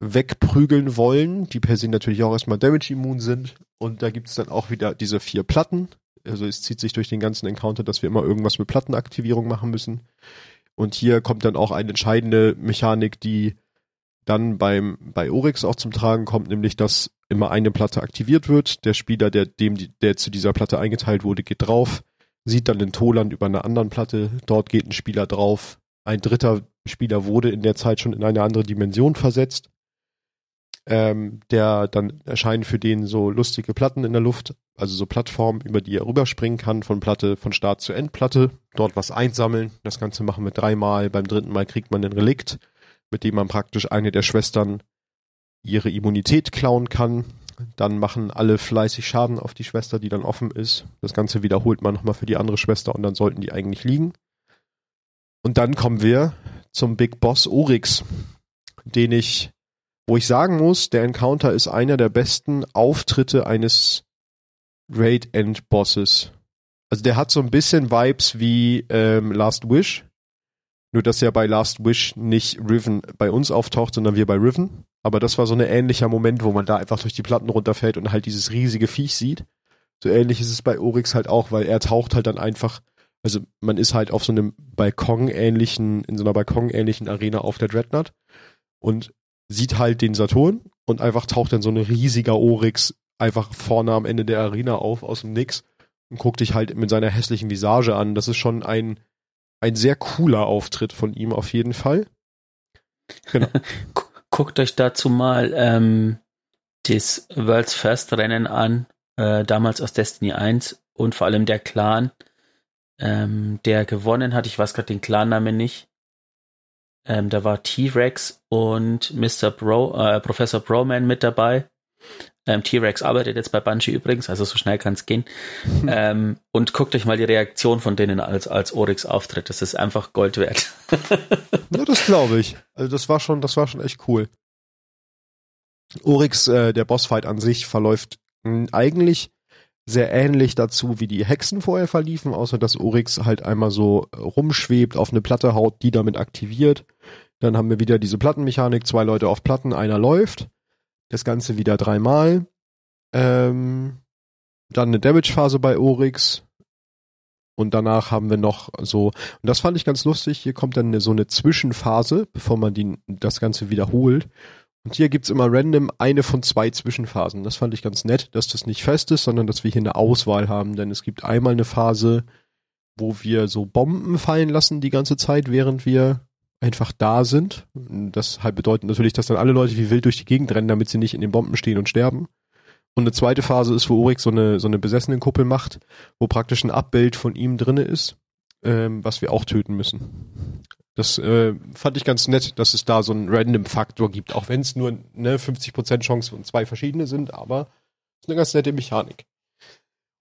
wegprügeln wollen, die per se natürlich auch erstmal Damage-immun sind. Und da gibt's dann auch wieder diese vier Platten. Also es zieht sich durch den ganzen Encounter, dass wir immer irgendwas mit Plattenaktivierung machen müssen. Und hier kommt dann auch eine entscheidende Mechanik, die dann beim, bei Oryx auch zum Tragen kommt, nämlich dass immer eine Platte aktiviert wird. Der Spieler, der dem, der zu dieser Platte eingeteilt wurde, geht drauf, sieht dann den Toland über einer anderen Platte, dort geht ein Spieler drauf. Ein dritter Spieler wurde in der Zeit schon in eine andere Dimension versetzt. Ähm, der dann erscheinen für den so lustige Platten in der Luft, also so Plattformen, über die er rüberspringen kann, von Platte, von Start zu Endplatte, dort was einsammeln. Das Ganze machen wir dreimal. Beim dritten Mal kriegt man ein Relikt, mit dem man praktisch eine der Schwestern ihre Immunität klauen kann. Dann machen alle fleißig Schaden auf die Schwester, die dann offen ist. Das Ganze wiederholt man nochmal für die andere Schwester und dann sollten die eigentlich liegen. Und dann kommen wir zum Big Boss Oryx, den ich, wo ich sagen muss, der Encounter ist einer der besten Auftritte eines Raid End Bosses. Also der hat so ein bisschen Vibes wie ähm, Last Wish. Nur dass er bei Last Wish nicht Riven bei uns auftaucht, sondern wir bei Riven. Aber das war so ein ähnlicher Moment, wo man da einfach durch die Platten runterfällt und halt dieses riesige Viech sieht. So ähnlich ist es bei Oryx halt auch, weil er taucht halt dann einfach, also man ist halt auf so einem Balkon-ähnlichen, in so einer Balkon-ähnlichen Arena auf der Dreadnought und sieht halt den Saturn und einfach taucht dann so ein riesiger Oryx einfach vorne am Ende der Arena auf, aus dem Nix und guckt dich halt mit seiner hässlichen Visage an. Das ist schon ein, ein sehr cooler Auftritt von ihm auf jeden Fall. Genau. Guckt euch dazu mal ähm, das World's First Rennen an, äh, damals aus Destiny 1 und vor allem der Clan, ähm, der gewonnen hat. Ich weiß gerade den Clan-Namen nicht. Ähm, da war T-Rex und Mr. Bro, äh, Professor Broman mit dabei. Ähm, T-Rex arbeitet jetzt bei Bungie übrigens, also so schnell kann es gehen. ähm, und guckt euch mal die Reaktion von denen als, als Oryx auftritt. Das ist einfach Gold wert. ja, das glaube ich. Also das war schon, das war schon echt cool. Oryx, äh, der Bossfight an sich verläuft mh, eigentlich sehr ähnlich dazu, wie die Hexen vorher verliefen, außer dass Oryx halt einmal so rumschwebt, auf eine Platte haut, die damit aktiviert. Dann haben wir wieder diese Plattenmechanik, zwei Leute auf Platten, einer läuft. Das Ganze wieder dreimal. Ähm, dann eine Damage-Phase bei Oryx. Und danach haben wir noch so, und das fand ich ganz lustig, hier kommt dann so eine Zwischenphase, bevor man die, das Ganze wiederholt. Und hier gibt's immer random eine von zwei Zwischenphasen. Das fand ich ganz nett, dass das nicht fest ist, sondern dass wir hier eine Auswahl haben. Denn es gibt einmal eine Phase, wo wir so Bomben fallen lassen die ganze Zeit, während wir einfach da sind. Das halt bedeutet natürlich, dass dann alle Leute wie wild durch die Gegend rennen, damit sie nicht in den Bomben stehen und sterben. Und eine zweite Phase ist, wo Ulrich so eine, so eine besessenen Kuppel macht, wo praktisch ein Abbild von ihm drinne ist, ähm, was wir auch töten müssen. Das äh, fand ich ganz nett, dass es da so einen Random-Faktor gibt, auch wenn es nur eine 50% Chance von zwei verschiedene sind, aber ist eine ganz nette Mechanik.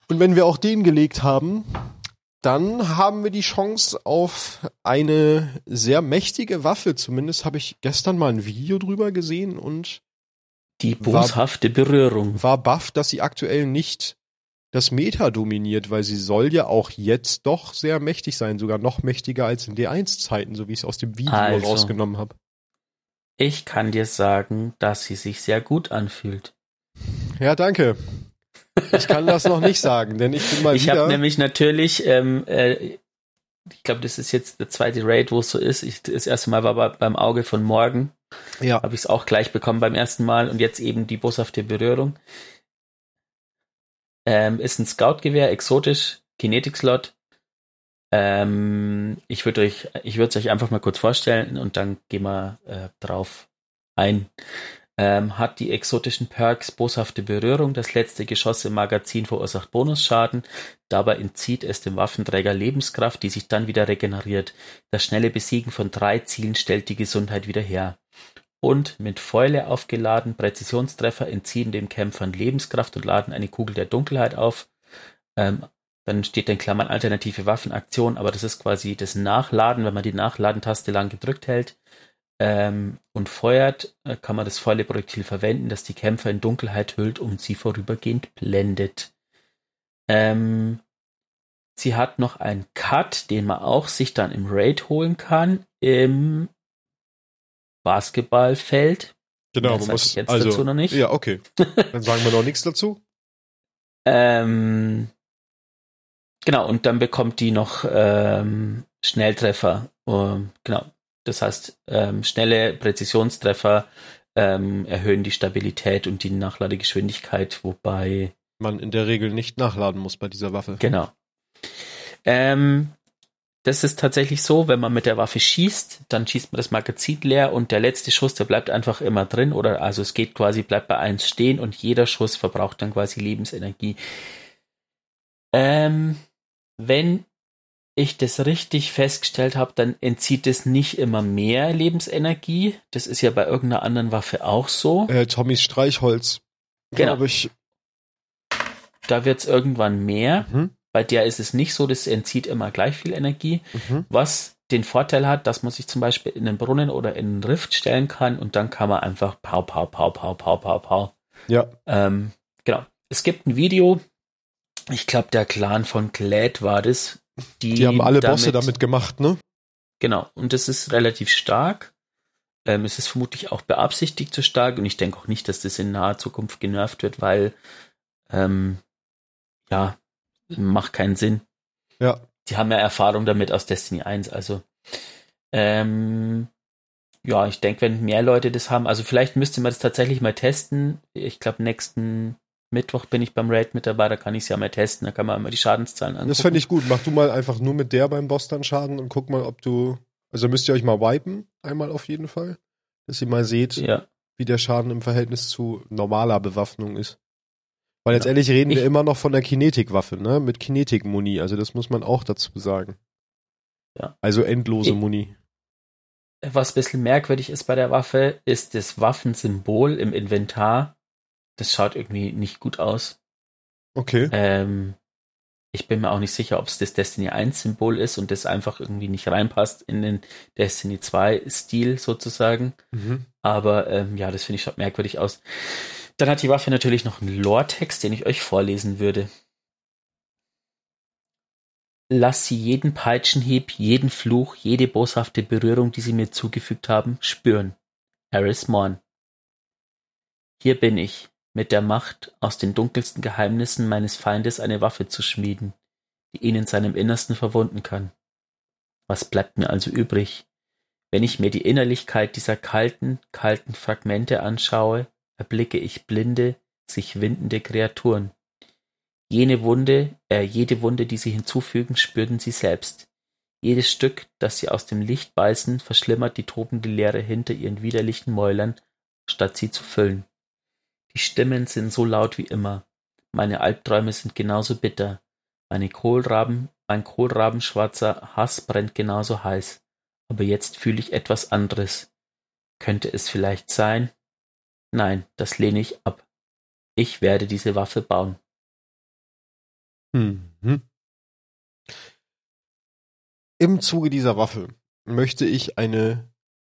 Und wenn wir auch den gelegt haben, dann haben wir die Chance auf eine sehr mächtige Waffe. Zumindest habe ich gestern mal ein Video drüber gesehen und die boshafte war, Berührung. War baff, dass sie aktuell nicht das Meta dominiert, weil sie soll ja auch jetzt doch sehr mächtig sein, sogar noch mächtiger als in D1-Zeiten, so wie ich es aus dem Video also, rausgenommen habe. Ich kann dir sagen, dass sie sich sehr gut anfühlt. Ja, danke. Ich kann das noch nicht sagen, denn ich bin mal ich wieder. Ich habe nämlich natürlich, ähm, äh, ich glaube, das ist jetzt der zweite Raid, wo es so ist. Ich, das erste Mal war bei, beim Auge von morgen. Ja. Habe ich es auch gleich bekommen beim ersten Mal und jetzt eben die boshafte Berührung. Ähm, ist ein Scout-Gewehr, exotisch, Kinetic-Slot. Ähm, ich würde euch, ich würde es euch einfach mal kurz vorstellen und dann gehen wir äh, drauf ein ähm, hat die exotischen Perks boshafte Berührung. Das letzte Geschoss im Magazin verursacht Bonusschaden. Dabei entzieht es dem Waffenträger Lebenskraft, die sich dann wieder regeneriert. Das schnelle Besiegen von drei Zielen stellt die Gesundheit wieder her. Und mit Fäule aufgeladen, Präzisionstreffer entziehen dem Kämpfern Lebenskraft und laden eine Kugel der Dunkelheit auf. Ähm, dann steht in Klammern alternative Waffenaktion, aber das ist quasi das Nachladen, wenn man die Nachladentaste lang gedrückt hält ähm, und feuert, äh, kann man das volle Projektil verwenden, das die Kämpfer in Dunkelheit hüllt und sie vorübergehend blendet. Ähm, sie hat noch einen Cut, den man auch sich dann im Raid holen kann, im Basketballfeld. Genau, man muss jetzt also, dazu noch nicht. Ja, okay. Dann sagen wir noch nichts dazu. Ähm, genau, und dann bekommt die noch ähm, Schnelltreffer. Uh, genau, das heißt, ähm, schnelle Präzisionstreffer ähm, erhöhen die Stabilität und die Nachladegeschwindigkeit, wobei man in der Regel nicht nachladen muss bei dieser Waffe. Genau. Ähm, das ist tatsächlich so, wenn man mit der Waffe schießt, dann schießt man das Magazin leer und der letzte Schuss, der bleibt einfach immer drin oder also es geht quasi, bleibt bei eins stehen und jeder Schuss verbraucht dann quasi Lebensenergie. Ähm, wenn ich das richtig festgestellt habe, dann entzieht es nicht immer mehr Lebensenergie. Das ist ja bei irgendeiner anderen Waffe auch so. Äh, Tommys Streichholz. Genau. Ich. Da wird es irgendwann mehr. Mhm. Bei der ist es nicht so, das entzieht immer gleich viel Energie. Mhm. Was den Vorteil hat, dass man sich zum Beispiel in einen Brunnen oder in einen Rift stellen kann und dann kann man einfach pau, pau, pau, pau, pau, pau, pau. Ja. Ähm, genau. Es gibt ein Video, ich glaube, der Clan von Glad war das, die, die haben alle damit, Bosse damit gemacht, ne? Genau, und das ist relativ stark. Ähm, es ist vermutlich auch beabsichtigt zu stark und ich denke auch nicht, dass das in naher Zukunft genervt wird, weil ähm, ja, macht keinen Sinn. Ja. Die haben ja Erfahrung damit aus Destiny 1, also ähm, ja, ich denke, wenn mehr Leute das haben, also vielleicht müsste man das tatsächlich mal testen. Ich glaube, nächsten Mittwoch bin ich beim Raid mit dabei, da kann ich es ja mal testen, da kann man immer die Schadenszahlen angucken. Das fände ich gut. Mach du mal einfach nur mit der beim Boss dann Schaden und guck mal, ob du. Also müsst ihr euch mal wipen, einmal auf jeden Fall. Dass ihr mal seht, ja. wie der Schaden im Verhältnis zu normaler Bewaffnung ist. Weil letztendlich reden ich, wir immer noch von der Kinetikwaffe, ne? Mit Kinetik-Muni. Also das muss man auch dazu sagen. Ja. Also endlose ich, Muni. Was ein bisschen merkwürdig ist bei der Waffe, ist das Waffensymbol im Inventar. Das schaut irgendwie nicht gut aus. Okay. Ähm, ich bin mir auch nicht sicher, ob es das Destiny 1 Symbol ist und das einfach irgendwie nicht reinpasst in den Destiny 2 Stil sozusagen. Mhm. Aber ähm, ja, das finde ich schaut merkwürdig aus. Dann hat die Waffe natürlich noch einen Lore-Text, den ich euch vorlesen würde. Lass sie jeden Peitschenhieb, jeden Fluch, jede boshafte Berührung, die sie mir zugefügt haben, spüren. Eris Morn. Hier bin ich, mit der Macht, aus den dunkelsten Geheimnissen meines Feindes eine Waffe zu schmieden, die ihn in seinem Innersten verwunden kann. Was bleibt mir also übrig, wenn ich mir die Innerlichkeit dieser kalten, kalten Fragmente anschaue, erblicke ich blinde, sich windende Kreaturen. Jene Wunde, äh, jede Wunde, die sie hinzufügen, spürten sie selbst. Jedes Stück, das sie aus dem Licht beißen, verschlimmert die tobende Leere hinter ihren widerlichen Mäulern, statt sie zu füllen. Die Stimmen sind so laut wie immer. Meine Albträume sind genauso bitter. Meine Kohlraben, mein kohlrabenschwarzer Hass brennt genauso heiß. Aber jetzt fühle ich etwas anderes. Könnte es vielleicht sein? Nein, das lehne ich ab. Ich werde diese Waffe bauen. Mhm. Im Zuge dieser Waffe möchte ich eine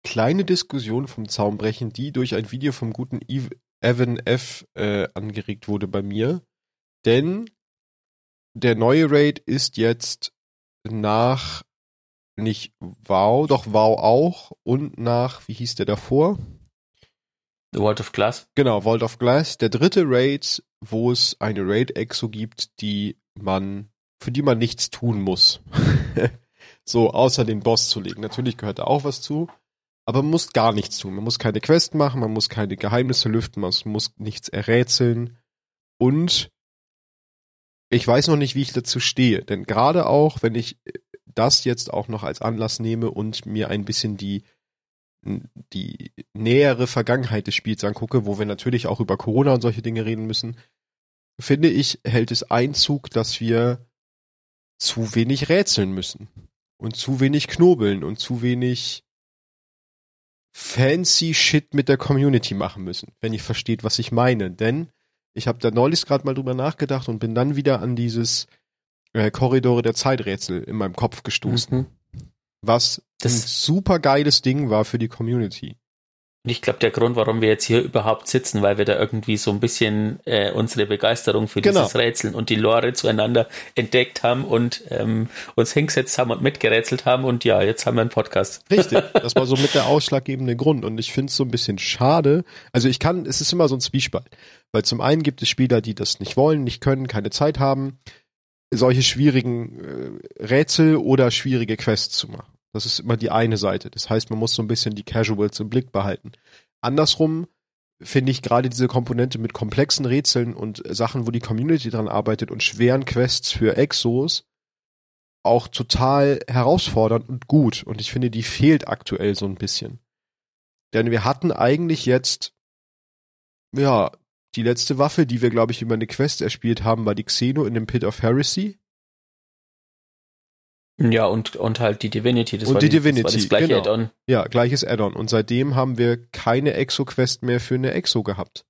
kleine Diskussion vom Zaun brechen, die durch ein Video vom guten Evan F. Äh, angeregt wurde bei mir. Denn der neue Raid ist jetzt nach nicht WoW, doch WoW auch und nach, wie hieß der davor? The Vault of Glass. Genau, Vault of Glass. Der dritte Raid, wo es eine Raid-Exo gibt, die man, für die man nichts tun muss. so, außer den Boss zu legen. Natürlich gehört da auch was zu. Aber man muss gar nichts tun. Man muss keine Quest machen, man muss keine Geheimnisse lüften, man muss nichts errätseln. Und ich weiß noch nicht, wie ich dazu stehe. Denn gerade auch, wenn ich das jetzt auch noch als Anlass nehme und mir ein bisschen die, die nähere Vergangenheit des Spiels angucke, wo wir natürlich auch über Corona und solche Dinge reden müssen, finde ich, hält es Einzug, dass wir zu wenig rätseln müssen. Und zu wenig knobeln und zu wenig fancy Shit mit der Community machen müssen, wenn ihr versteht, was ich meine. Denn ich habe da neulich gerade mal drüber nachgedacht und bin dann wieder an dieses äh, Korridore der Zeiträtsel in meinem Kopf gestoßen. Mhm. Was das ein super geiles Ding war für die Community. Und ich glaube, der Grund, warum wir jetzt hier überhaupt sitzen, weil wir da irgendwie so ein bisschen äh, unsere Begeisterung für genau. dieses Rätseln und die Lore zueinander entdeckt haben und ähm, uns hingesetzt haben und mitgerätselt haben. Und ja, jetzt haben wir einen Podcast. Richtig, das war so mit der ausschlaggebende Grund. Und ich finde es so ein bisschen schade. Also ich kann, es ist immer so ein Zwiespalt. Weil zum einen gibt es Spieler, die das nicht wollen, nicht können, keine Zeit haben, solche schwierigen äh, Rätsel oder schwierige Quests zu machen. Das ist immer die eine Seite. Das heißt, man muss so ein bisschen die Casuals im Blick behalten. Andersrum finde ich gerade diese Komponente mit komplexen Rätseln und Sachen, wo die Community dran arbeitet und schweren Quests für Exos auch total herausfordernd und gut. Und ich finde, die fehlt aktuell so ein bisschen. Denn wir hatten eigentlich jetzt, ja, die letzte Waffe, die wir, glaube ich, über eine Quest erspielt haben, war die Xeno in dem Pit of Heresy. Ja, und, und halt die Divinity. Das und die, die Divinity, das, das gleiche genau. Add-on. Ja, gleiches Add-on. Und seitdem haben wir keine Exo-Quest mehr für eine Exo gehabt.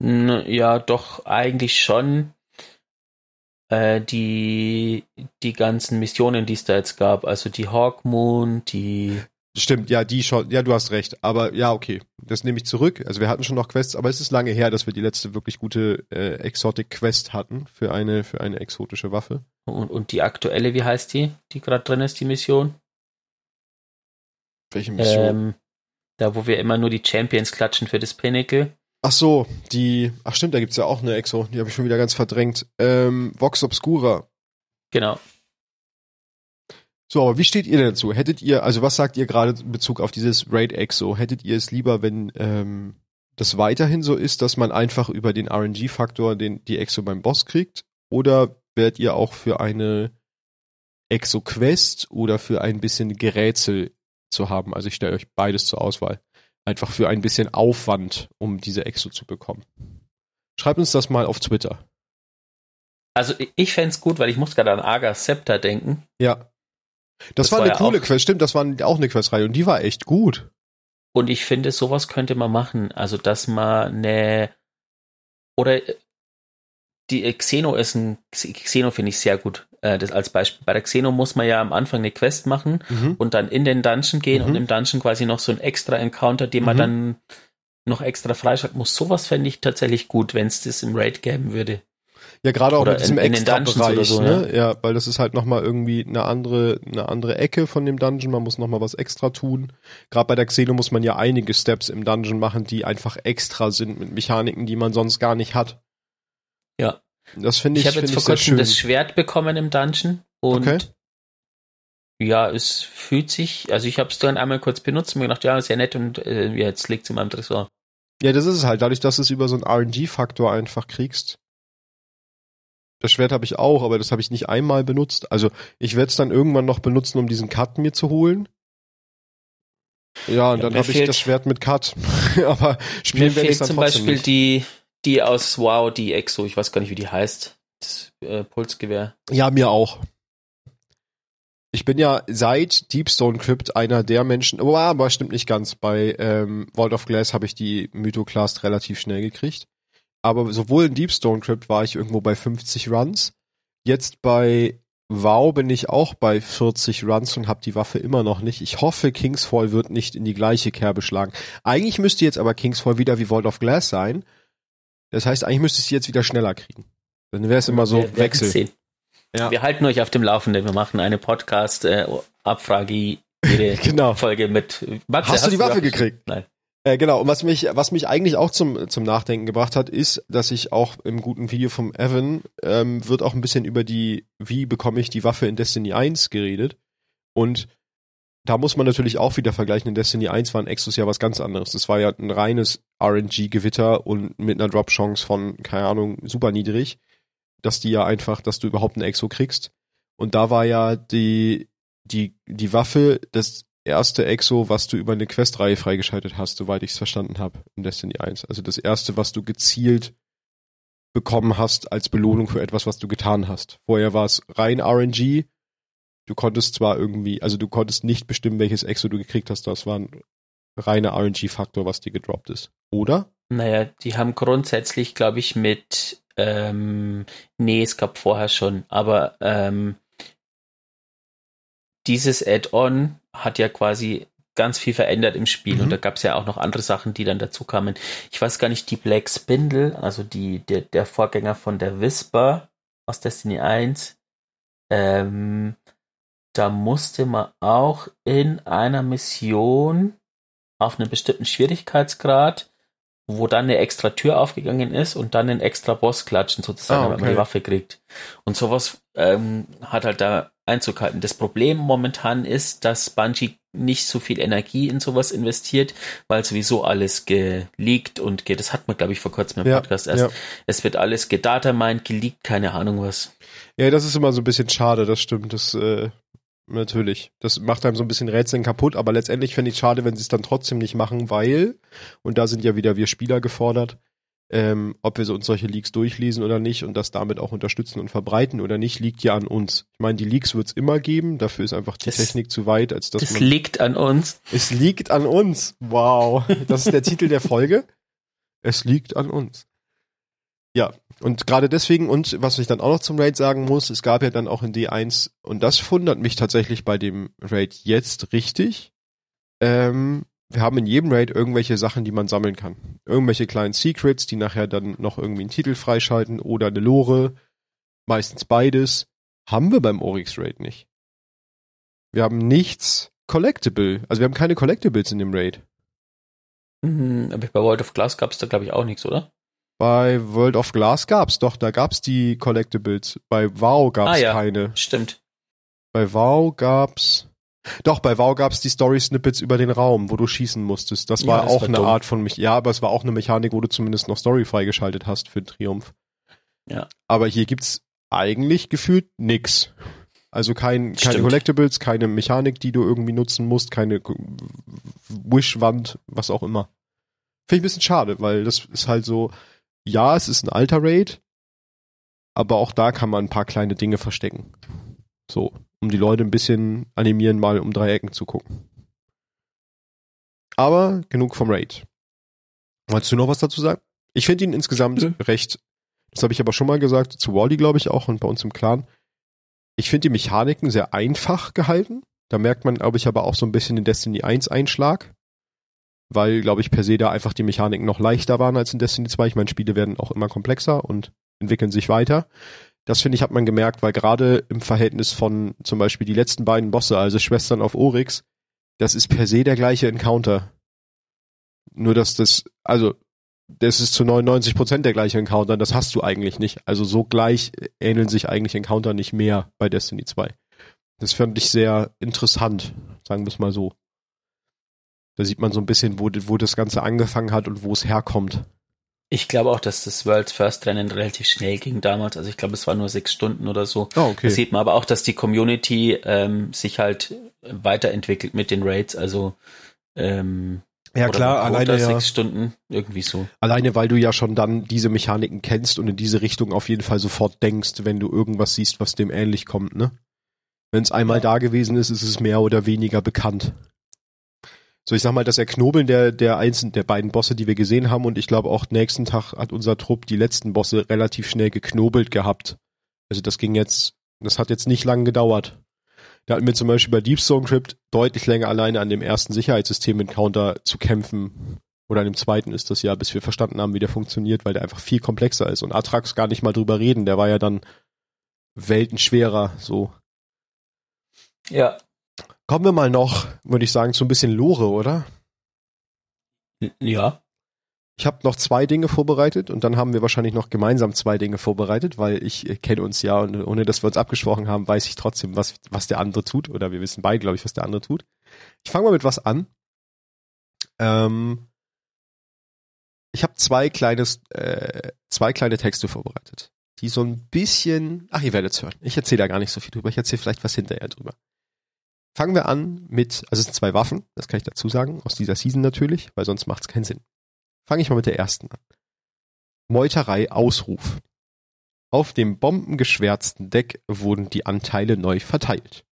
Ja, doch, eigentlich schon. Äh, die, die ganzen Missionen, die es da jetzt gab, also die Hawkmoon, die Stimmt, ja, die schon, ja, du hast recht. Aber ja, okay, das nehme ich zurück. Also wir hatten schon noch Quests, aber es ist lange her, dass wir die letzte wirklich gute äh, Exotic Quest hatten für eine für eine exotische Waffe. Und, und die aktuelle, wie heißt die, die gerade drin ist, die Mission? Welche Mission? Ähm, da, wo wir immer nur die Champions klatschen für das Pinnacle. Ach so, die, ach stimmt, da gibt's ja auch eine Exo, die habe ich schon wieder ganz verdrängt. Ähm, Vox Obscura. Genau. So, aber wie steht ihr denn dazu? Hättet ihr, also was sagt ihr gerade in Bezug auf dieses Raid Exo? Hättet ihr es lieber, wenn ähm, das weiterhin so ist, dass man einfach über den RNG-Faktor den die Exo beim Boss kriegt? Oder werdet ihr auch für eine Exo-Quest oder für ein bisschen Gerätsel zu haben? Also ich stelle euch beides zur Auswahl. Einfach für ein bisschen Aufwand, um diese Exo zu bekommen. Schreibt uns das mal auf Twitter. Also ich fände gut, weil ich muss gerade an Aga Scepter denken. Ja. Das, das war, war, eine ja coole Quest, stimmt, das war auch eine Questreihe und die war echt gut. Und ich finde, sowas könnte man machen. Also, dass man eine oder die Xeno ist ein Xeno finde ich sehr gut. Äh, das als Beispiel. Bei der Xeno muss man ja am Anfang eine Quest machen mhm. und dann in den Dungeon gehen mhm. und im Dungeon quasi noch so ein extra Encounter, den man mhm. dann noch extra freischalten muss. Sowas fände ich tatsächlich gut, wenn es das im Raid geben würde. Ja, gerade auch oder mit diesem in, in extra Bereich, so, ne? Ja. ja, weil das ist halt nochmal irgendwie eine andere, eine andere Ecke von dem Dungeon. Man muss nochmal was extra tun. Gerade bei der Xeno muss man ja einige Steps im Dungeon machen, die einfach extra sind mit Mechaniken, die man sonst gar nicht hat. Ja. Das finde ich. Ich habe jetzt vor kurzem das Schwert bekommen im Dungeon und okay. ja, es fühlt sich, also ich habe es dann einmal kurz benutzt und mir gedacht, ja, ist ja nett und äh, jetzt liegt es in meinem Tresor. Ja, das ist es halt, dadurch, dass du es über so einen RNG-Faktor einfach kriegst. Das Schwert habe ich auch, aber das habe ich nicht einmal benutzt. Also ich werde es dann irgendwann noch benutzen, um diesen Cut mir zu holen. Ja, und ja, dann habe ich das Schwert mit Cut. aber spielen werde ich dann zum trotzdem Beispiel nicht. die die aus Wow, die Exo, ich weiß gar nicht, wie die heißt. Das äh, Pulsgewehr. Ja, mir auch. Ich bin ja seit Deepstone Crypt einer der Menschen, oh, aber stimmt nicht ganz. Bei ähm, Vault of Glass habe ich die Mythoclast relativ schnell gekriegt. Aber sowohl in Deepstone Crypt war ich irgendwo bei 50 Runs. Jetzt bei WoW bin ich auch bei 40 Runs und habe die Waffe immer noch nicht. Ich hoffe, Kingsfall wird nicht in die gleiche Kerbe schlagen. Eigentlich müsste jetzt aber Kingsfall wieder wie Vault of Glass sein. Das heißt, eigentlich müsste ich sie jetzt wieder schneller kriegen. Dann wäre es immer so wir, Wechsel. Ja. Wir halten euch auf dem Laufenden. Wir machen eine Podcast-Abfrage äh, jede genau. Folge mit. Matze, hast, hast, du die Waffe gekriegt? Nein. Äh, genau, und was mich, was mich eigentlich auch zum, zum Nachdenken gebracht hat, ist, dass ich auch im guten Video vom Evan ähm, wird auch ein bisschen über die, wie bekomme ich die Waffe in Destiny 1 geredet. Und da muss man natürlich auch wieder vergleichen. In Destiny 1 war ein Exos ja was ganz anderes. Das war ja ein reines RNG-Gewitter und mit einer Drop-Chance von, keine Ahnung, super niedrig, dass die ja einfach, dass du überhaupt ein Exo kriegst. Und da war ja die, die, die Waffe das erste Exo, was du über eine Questreihe freigeschaltet hast, soweit ich es verstanden habe, in Destiny 1. Also das erste, was du gezielt bekommen hast als Belohnung für etwas, was du getan hast. Vorher war es rein RNG. Du konntest zwar irgendwie, also du konntest nicht bestimmen, welches Exo du gekriegt hast, das war ein reiner RNG-Faktor, was dir gedroppt ist. Oder? Naja, die haben grundsätzlich, glaube ich, mit, ähm, nee, es gab vorher schon, aber ähm, dieses Add-on hat ja quasi ganz viel verändert im Spiel mhm. und da gab es ja auch noch andere Sachen, die dann dazu kamen. Ich weiß gar nicht, die Black Spindle, also die, der, der Vorgänger von der Whisper aus Destiny 1, ähm, da musste man auch in einer Mission auf einem bestimmten Schwierigkeitsgrad, wo dann eine extra Tür aufgegangen ist und dann ein extra Boss klatschen sozusagen, oh, okay. wenn man die Waffe kriegt. Und sowas ähm, hat halt da Einzug halten. Das Problem momentan ist, dass Bungie nicht so viel Energie in sowas investiert, weil sowieso alles geleakt und geht. Das hat man, glaube ich, vor kurzem im ja, Podcast erst. Ja. Es wird alles gedatamined, geleakt, keine Ahnung was. Ja, das ist immer so ein bisschen schade, das stimmt. Das, äh, natürlich. Das macht einem so ein bisschen Rätseln kaputt, aber letztendlich fände ich schade, wenn sie es dann trotzdem nicht machen, weil, und da sind ja wieder wir Spieler gefordert, ähm, ob wir uns solche Leaks durchlesen oder nicht und das damit auch unterstützen und verbreiten oder nicht, liegt ja an uns. Ich meine, die Leaks wird es immer geben, dafür ist einfach die das, Technik zu weit, als dass das man. Es liegt an uns. Es liegt an uns. Wow. Das ist der Titel der Folge. Es liegt an uns. Ja, und gerade deswegen, und was ich dann auch noch zum Raid sagen muss, es gab ja dann auch in D1, und das wundert mich tatsächlich bei dem Raid jetzt richtig, ähm, wir haben in jedem Raid irgendwelche Sachen, die man sammeln kann. Irgendwelche kleinen Secrets, die nachher dann noch irgendwie einen Titel freischalten oder eine Lore. Meistens beides. Haben wir beim Oryx Raid nicht. Wir haben nichts Collectible. Also wir haben keine Collectibles in dem Raid. Mhm, aber bei World of Glass gab es da glaube ich auch nichts, oder? Bei World of Glass gab's doch, da gab's die Collectibles. Bei WoW gab's ah, ja. keine. Stimmt. Bei WoW gab's doch, bei WoW gab's die Story-Snippets über den Raum, wo du schießen musstest. Das war ja, das auch war eine dumm. Art von mich. Ja, aber es war auch eine Mechanik, wo du zumindest noch Story freigeschaltet hast für den Triumph. Ja. Aber hier gibt's eigentlich gefühlt nix. Also kein, keine Stimmt. Collectibles, keine Mechanik, die du irgendwie nutzen musst, keine Wish-Wand, was auch immer. Finde ich ein bisschen schade, weil das ist halt so, ja, es ist ein alter Raid, aber auch da kann man ein paar kleine Dinge verstecken. So, um die Leute ein bisschen animieren, mal um drei Ecken zu gucken. Aber genug vom Raid. Wolltest du noch was dazu sagen? Ich finde ihn insgesamt mhm. recht, das habe ich aber schon mal gesagt, zu Wally glaube ich auch und bei uns im Clan. Ich finde die Mechaniken sehr einfach gehalten. Da merkt man, glaube ich, aber auch so ein bisschen den Destiny 1 Einschlag. Weil, glaube ich, per se da einfach die Mechaniken noch leichter waren als in Destiny 2. Ich meine, Spiele werden auch immer komplexer und entwickeln sich weiter. Das finde ich, hat man gemerkt, weil gerade im Verhältnis von zum Beispiel die letzten beiden Bosse, also Schwestern auf Oryx, das ist per se der gleiche Encounter. Nur dass das, also das ist zu 99 Prozent der gleiche Encounter, das hast du eigentlich nicht. Also so gleich ähneln sich eigentlich Encounter nicht mehr bei Destiny 2. Das fand ich sehr interessant, sagen wir es mal so. Da sieht man so ein bisschen, wo, wo das Ganze angefangen hat und wo es herkommt. Ich glaube auch, dass das World's First Rennen relativ schnell ging damals. Also ich glaube, es war nur sechs Stunden oder so. Oh, okay. Da sieht man aber auch, dass die Community ähm, sich halt weiterentwickelt mit den Raids. Also ähm, ja klar, alleine ja, sechs Stunden irgendwie so. Alleine, weil du ja schon dann diese Mechaniken kennst und in diese Richtung auf jeden Fall sofort denkst, wenn du irgendwas siehst, was dem ähnlich kommt, ne? Wenn es einmal ja. da gewesen ist, ist es mehr oder weniger bekannt. So, ich sag mal, das Erknobeln der, der einzelnen, der beiden Bosse, die wir gesehen haben, und ich glaube auch nächsten Tag hat unser Trupp die letzten Bosse relativ schnell geknobelt gehabt. Also das ging jetzt, das hat jetzt nicht lang gedauert. Da hatten wir zum Beispiel bei Deep Stone Crypt deutlich länger alleine an dem ersten Sicherheitssystem-Encounter zu kämpfen. Oder an dem zweiten ist das ja, bis wir verstanden haben, wie der funktioniert, weil der einfach viel komplexer ist. Und Atrax gar nicht mal drüber reden, der war ja dann weltenschwerer, so. Ja. Kommen wir mal noch, würde ich sagen, zu ein bisschen Lore, oder? Ja. Ich habe noch zwei Dinge vorbereitet und dann haben wir wahrscheinlich noch gemeinsam zwei Dinge vorbereitet, weil ich äh, kenne uns ja und ohne dass wir uns abgesprochen haben, weiß ich trotzdem, was, was der andere tut. Oder wir wissen beide, glaube ich, was der andere tut. Ich fange mal mit was an. Ähm, ich habe zwei kleines, äh, zwei kleine Texte vorbereitet, die so ein bisschen. Ach, ihr werdet es hören. Ich erzähle da gar nicht so viel drüber. Ich erzähle vielleicht was hinterher drüber. Fangen wir an mit, also es sind zwei Waffen, das kann ich dazu sagen, aus dieser Season natürlich, weil sonst macht es keinen Sinn. Fange ich mal mit der ersten an. Meuterei Ausruf. Auf dem bombengeschwärzten Deck wurden die Anteile neu verteilt.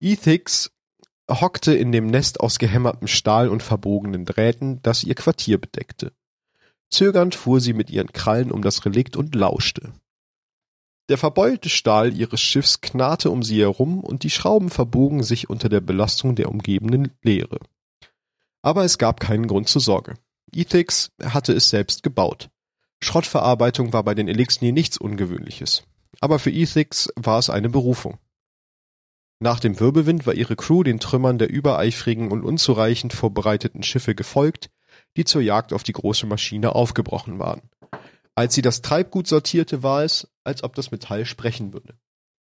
Ethix hockte in dem Nest aus gehämmertem Stahl und verbogenen Drähten, das ihr Quartier bedeckte. Zögernd fuhr sie mit ihren Krallen um das Relikt und lauschte. Der verbeulte Stahl ihres Schiffs knarrte um sie herum und die Schrauben verbogen sich unter der Belastung der umgebenden Leere. Aber es gab keinen Grund zur Sorge. Ethix hatte es selbst gebaut. Schrottverarbeitung war bei den Elixni nichts Ungewöhnliches. Aber für Ethix war es eine Berufung. Nach dem Wirbelwind war ihre Crew den Trümmern der übereifrigen und unzureichend vorbereiteten Schiffe gefolgt, die zur Jagd auf die große Maschine aufgebrochen waren. Als sie das Treibgut sortierte, war es, als ob das Metall sprechen würde.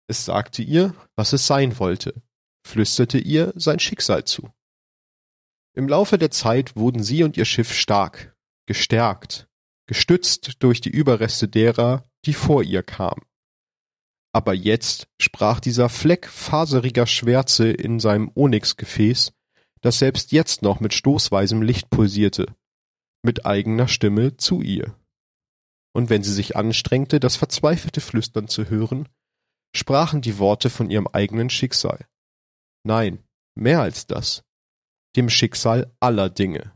Es sagte ihr, was es sein wollte, flüsterte ihr sein Schicksal zu. Im Laufe der Zeit wurden sie und ihr Schiff stark, gestärkt, gestützt durch die Überreste derer, die vor ihr kamen. Aber jetzt sprach dieser Fleck faseriger Schwärze in seinem Onyxgefäß, das selbst jetzt noch mit stoßweisem Licht pulsierte, mit eigener Stimme zu ihr. Und wenn sie sich anstrengte, das verzweifelte Flüstern zu hören, sprachen die Worte von ihrem eigenen Schicksal. Nein, mehr als das dem Schicksal aller Dinge.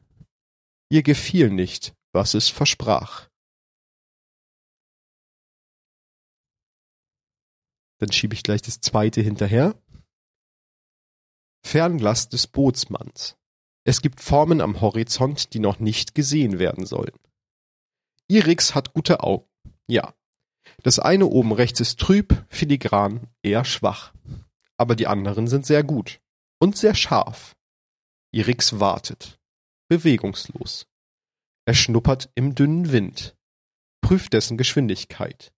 Ihr gefiel nicht, was es versprach. Dann schiebe ich gleich das zweite hinterher. Fernglas des Bootsmanns. Es gibt Formen am Horizont, die noch nicht gesehen werden sollen. Irix hat gute Augen. Ja. Das eine oben rechts ist trüb, filigran, eher schwach. Aber die anderen sind sehr gut. Und sehr scharf. Irix wartet, bewegungslos. Er schnuppert im dünnen Wind, prüft dessen Geschwindigkeit,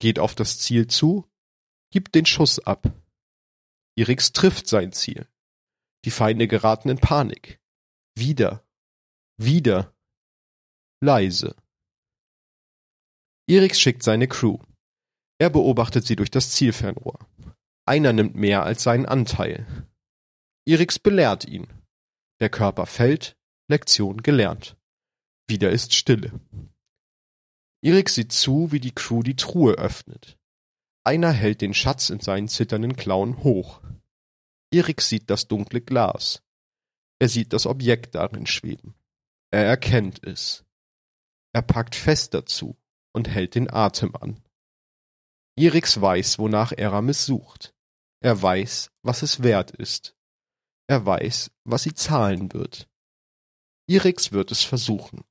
geht auf das Ziel zu, gibt den Schuss ab. Irix trifft sein Ziel. Die Feinde geraten in Panik. Wieder. Wieder. Leise. Irix schickt seine Crew. Er beobachtet sie durch das Zielfernrohr. Einer nimmt mehr als seinen Anteil. Irix belehrt ihn. Der Körper fällt, Lektion gelernt. Wieder ist Stille. Erik sieht zu, wie die Crew die Truhe öffnet. Einer hält den Schatz in seinen zitternden Klauen hoch. Erik sieht das dunkle Glas. Er sieht das Objekt darin schweben. Er erkennt es. Er packt fest dazu und hält den Atem an. Eriks weiß, wonach Eramis sucht. Er weiß, was es wert ist. Er weiß, was sie zahlen wird. Eriks wird es versuchen.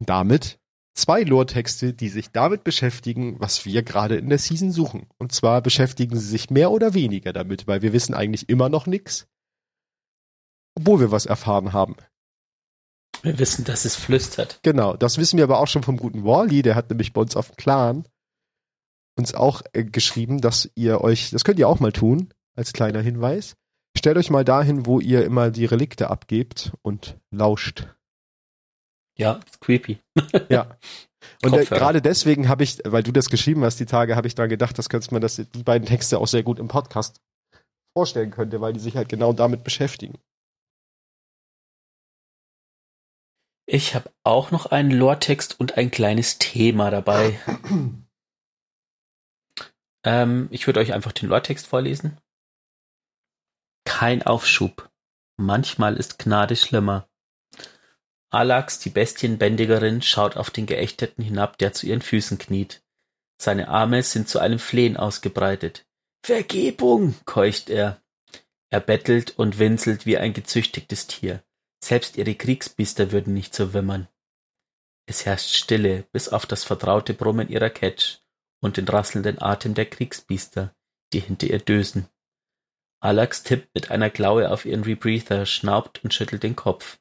Damit zwei Lore-Texte, die sich damit beschäftigen, was wir gerade in der Season suchen. Und zwar beschäftigen sie sich mehr oder weniger damit, weil wir wissen eigentlich immer noch nichts, obwohl wir was erfahren haben. Wir wissen, dass es flüstert. Genau, das wissen wir aber auch schon vom guten Wally, der hat nämlich bei uns auf dem Clan uns auch äh, geschrieben, dass ihr euch, das könnt ihr auch mal tun, als kleiner Hinweis. Stellt euch mal dahin, wo ihr immer die Relikte abgebt und lauscht. Ja, creepy. ja. Und äh, gerade deswegen habe ich, weil du das geschrieben hast, die Tage, habe ich da gedacht, dass könnte man das, die beiden Texte auch sehr gut im Podcast vorstellen könnte, weil die sich halt genau damit beschäftigen. Ich habe auch noch einen Lore-Text und ein kleines Thema dabei. ähm, ich würde euch einfach den Lore-Text vorlesen. Kein Aufschub. Manchmal ist Gnade schlimmer. Alax, die Bestienbändigerin, schaut auf den Geächteten hinab, der zu ihren Füßen kniet. Seine Arme sind zu einem Flehen ausgebreitet. Vergebung, keucht er. Er bettelt und winselt wie ein gezüchtigtes Tier. Selbst ihre Kriegsbiester würden nicht so wimmern. Es herrscht Stille, bis auf das vertraute Brummen ihrer Catch und den rasselnden Atem der Kriegsbiester, die hinter ihr dösen. Alax tippt mit einer Klaue auf ihren Rebreather, schnaubt und schüttelt den Kopf.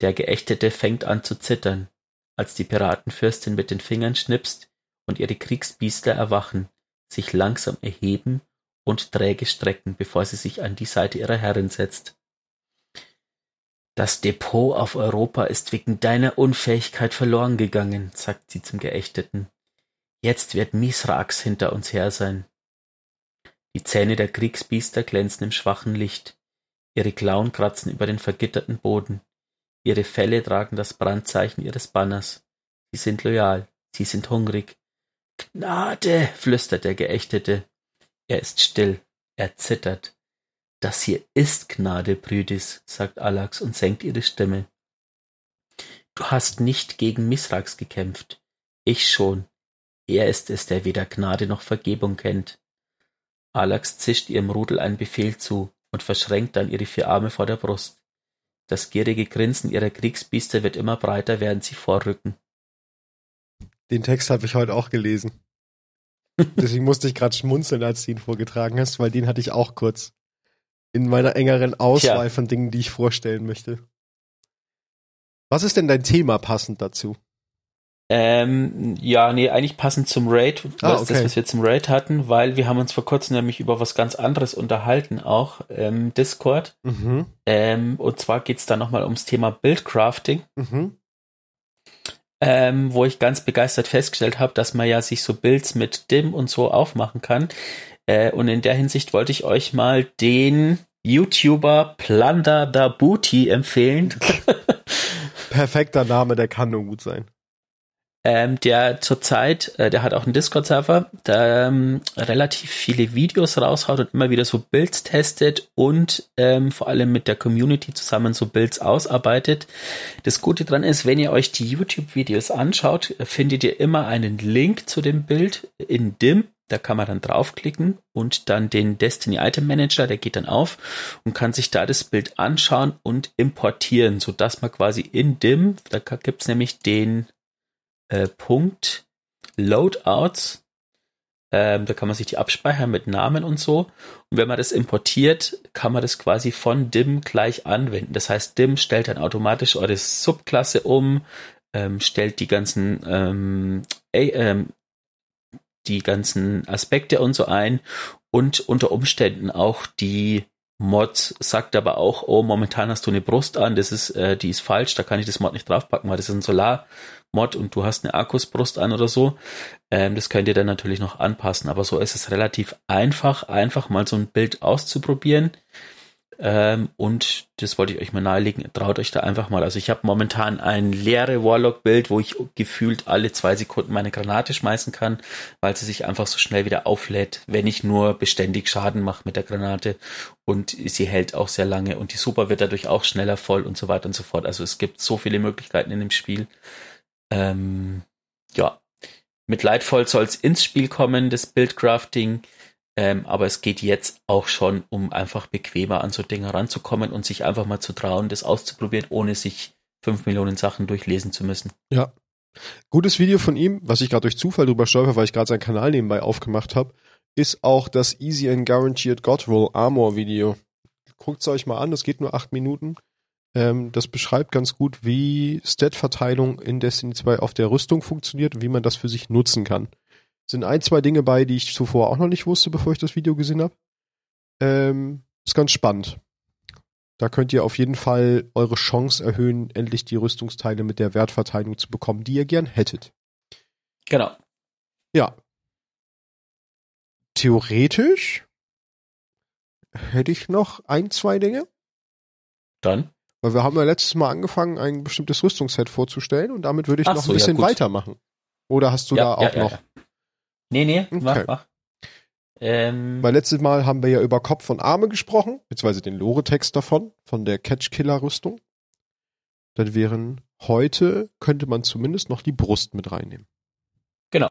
Der Geächtete fängt an zu zittern, als die Piratenfürstin mit den Fingern schnipst und ihre Kriegsbiester erwachen, sich langsam erheben und träge strecken, bevor sie sich an die Seite ihrer Herrin setzt. Das Depot auf Europa ist wegen deiner Unfähigkeit verloren gegangen, sagt sie zum Geächteten. Jetzt wird Misrax hinter uns her sein. Die Zähne der Kriegsbiester glänzen im schwachen Licht. Ihre Klauen kratzen über den vergitterten Boden. Ihre Felle tragen das Brandzeichen ihres Banners. Sie sind loyal. Sie sind hungrig. Gnade, flüstert der Geächtete. Er ist still. Er zittert. Das hier ist Gnade, Brüdis, sagt Alax und senkt ihre Stimme. Du hast nicht gegen Misrax gekämpft. Ich schon. Er ist es, der weder Gnade noch Vergebung kennt. Alax zischt ihrem Rudel einen Befehl zu und verschränkt dann ihre vier Arme vor der Brust. Das gierige Grinsen ihrer Kriegsbiester wird immer breiter, während sie vorrücken. Den Text habe ich heute auch gelesen. Deswegen musste ich gerade schmunzeln, als du ihn vorgetragen hast, weil den hatte ich auch kurz in meiner engeren Auswahl Tja. von Dingen, die ich vorstellen möchte. Was ist denn dein Thema passend dazu? Ähm, ja, nee, eigentlich passend zum Raid, ah, okay. das, was wir zum Raid hatten, weil wir haben uns vor kurzem nämlich über was ganz anderes unterhalten, auch ähm, Discord. Mhm. Ähm, und zwar geht's da nochmal ums Thema Buildcrafting. Mhm. Ähm, wo ich ganz begeistert festgestellt habe, dass man ja sich so Builds mit Dim und so aufmachen kann. Äh, und in der Hinsicht wollte ich euch mal den YouTuber Plunder da Booty empfehlen. Perfekter Name, der kann nur gut sein. Ähm, der zurzeit, äh, der hat auch einen Discord-Server, der ähm, relativ viele Videos raushaut und immer wieder so Builds testet und ähm, vor allem mit der Community zusammen so Builds ausarbeitet. Das Gute dran ist, wenn ihr euch die YouTube-Videos anschaut, findet ihr immer einen Link zu dem Bild in DIM da kann man dann draufklicken und dann den Destiny Item Manager, der geht dann auf und kann sich da das Bild anschauen und importieren, so dass man quasi in DIM, da gibt's nämlich den äh, Punkt Loadouts, ähm, da kann man sich die abspeichern mit Namen und so. Und wenn man das importiert, kann man das quasi von DIM gleich anwenden. Das heißt, DIM stellt dann automatisch eure Subklasse um, ähm, stellt die ganzen ähm, ähm, die ganzen Aspekte und so ein und unter Umständen auch die Mod sagt aber auch, oh, momentan hast du eine Brust an, das ist, äh, die ist falsch, da kann ich das Mod nicht draufpacken, weil das ist ein Solar-Mod und du hast eine Akkusbrust an oder so. Ähm, das könnt ihr dann natürlich noch anpassen, aber so ist es relativ einfach, einfach mal so ein Bild auszuprobieren. Ähm, und das wollte ich euch mal nahelegen. Traut euch da einfach mal. Also ich habe momentan ein leere Warlock-Bild, wo ich gefühlt alle zwei Sekunden meine Granate schmeißen kann, weil sie sich einfach so schnell wieder auflädt, wenn ich nur beständig Schaden mache mit der Granate. Und sie hält auch sehr lange und die Super wird dadurch auch schneller voll und so weiter und so fort. Also es gibt so viele Möglichkeiten in dem Spiel. Ähm, ja, mit Lightfall soll es ins Spiel kommen, das Buildcrafting. Ähm, aber es geht jetzt auch schon, um einfach bequemer an so Dinge ranzukommen und sich einfach mal zu trauen, das auszuprobieren, ohne sich fünf Millionen Sachen durchlesen zu müssen. Ja. Gutes Video von ihm, was ich gerade durch Zufall drüber stolper, weil ich gerade seinen Kanal nebenbei aufgemacht habe, ist auch das Easy and Guaranteed God Roll Armor Video. Guckt es euch mal an, das geht nur acht Minuten. Ähm, das beschreibt ganz gut, wie Stat-Verteilung in Destiny 2 auf der Rüstung funktioniert und wie man das für sich nutzen kann sind ein, zwei Dinge bei, die ich zuvor auch noch nicht wusste, bevor ich das Video gesehen habe. Ähm, ist ganz spannend. Da könnt ihr auf jeden Fall eure Chance erhöhen, endlich die Rüstungsteile mit der Wertverteilung zu bekommen, die ihr gern hättet. Genau. Ja. Theoretisch hätte ich noch ein, zwei Dinge. Dann? Weil wir haben ja letztes Mal angefangen, ein bestimmtes Rüstungsset vorzustellen und damit würde ich Ach noch so, ein bisschen ja, weitermachen. Oder hast du ja, da auch ja, noch? Nee, nee, okay. mach, mach. Ähm, Weil letztes Mal haben wir ja über Kopf und Arme gesprochen, beziehungsweise den Lore-Text davon, von der Catch-Killer-Rüstung. Dann wären heute, könnte man zumindest noch die Brust mit reinnehmen. Genau.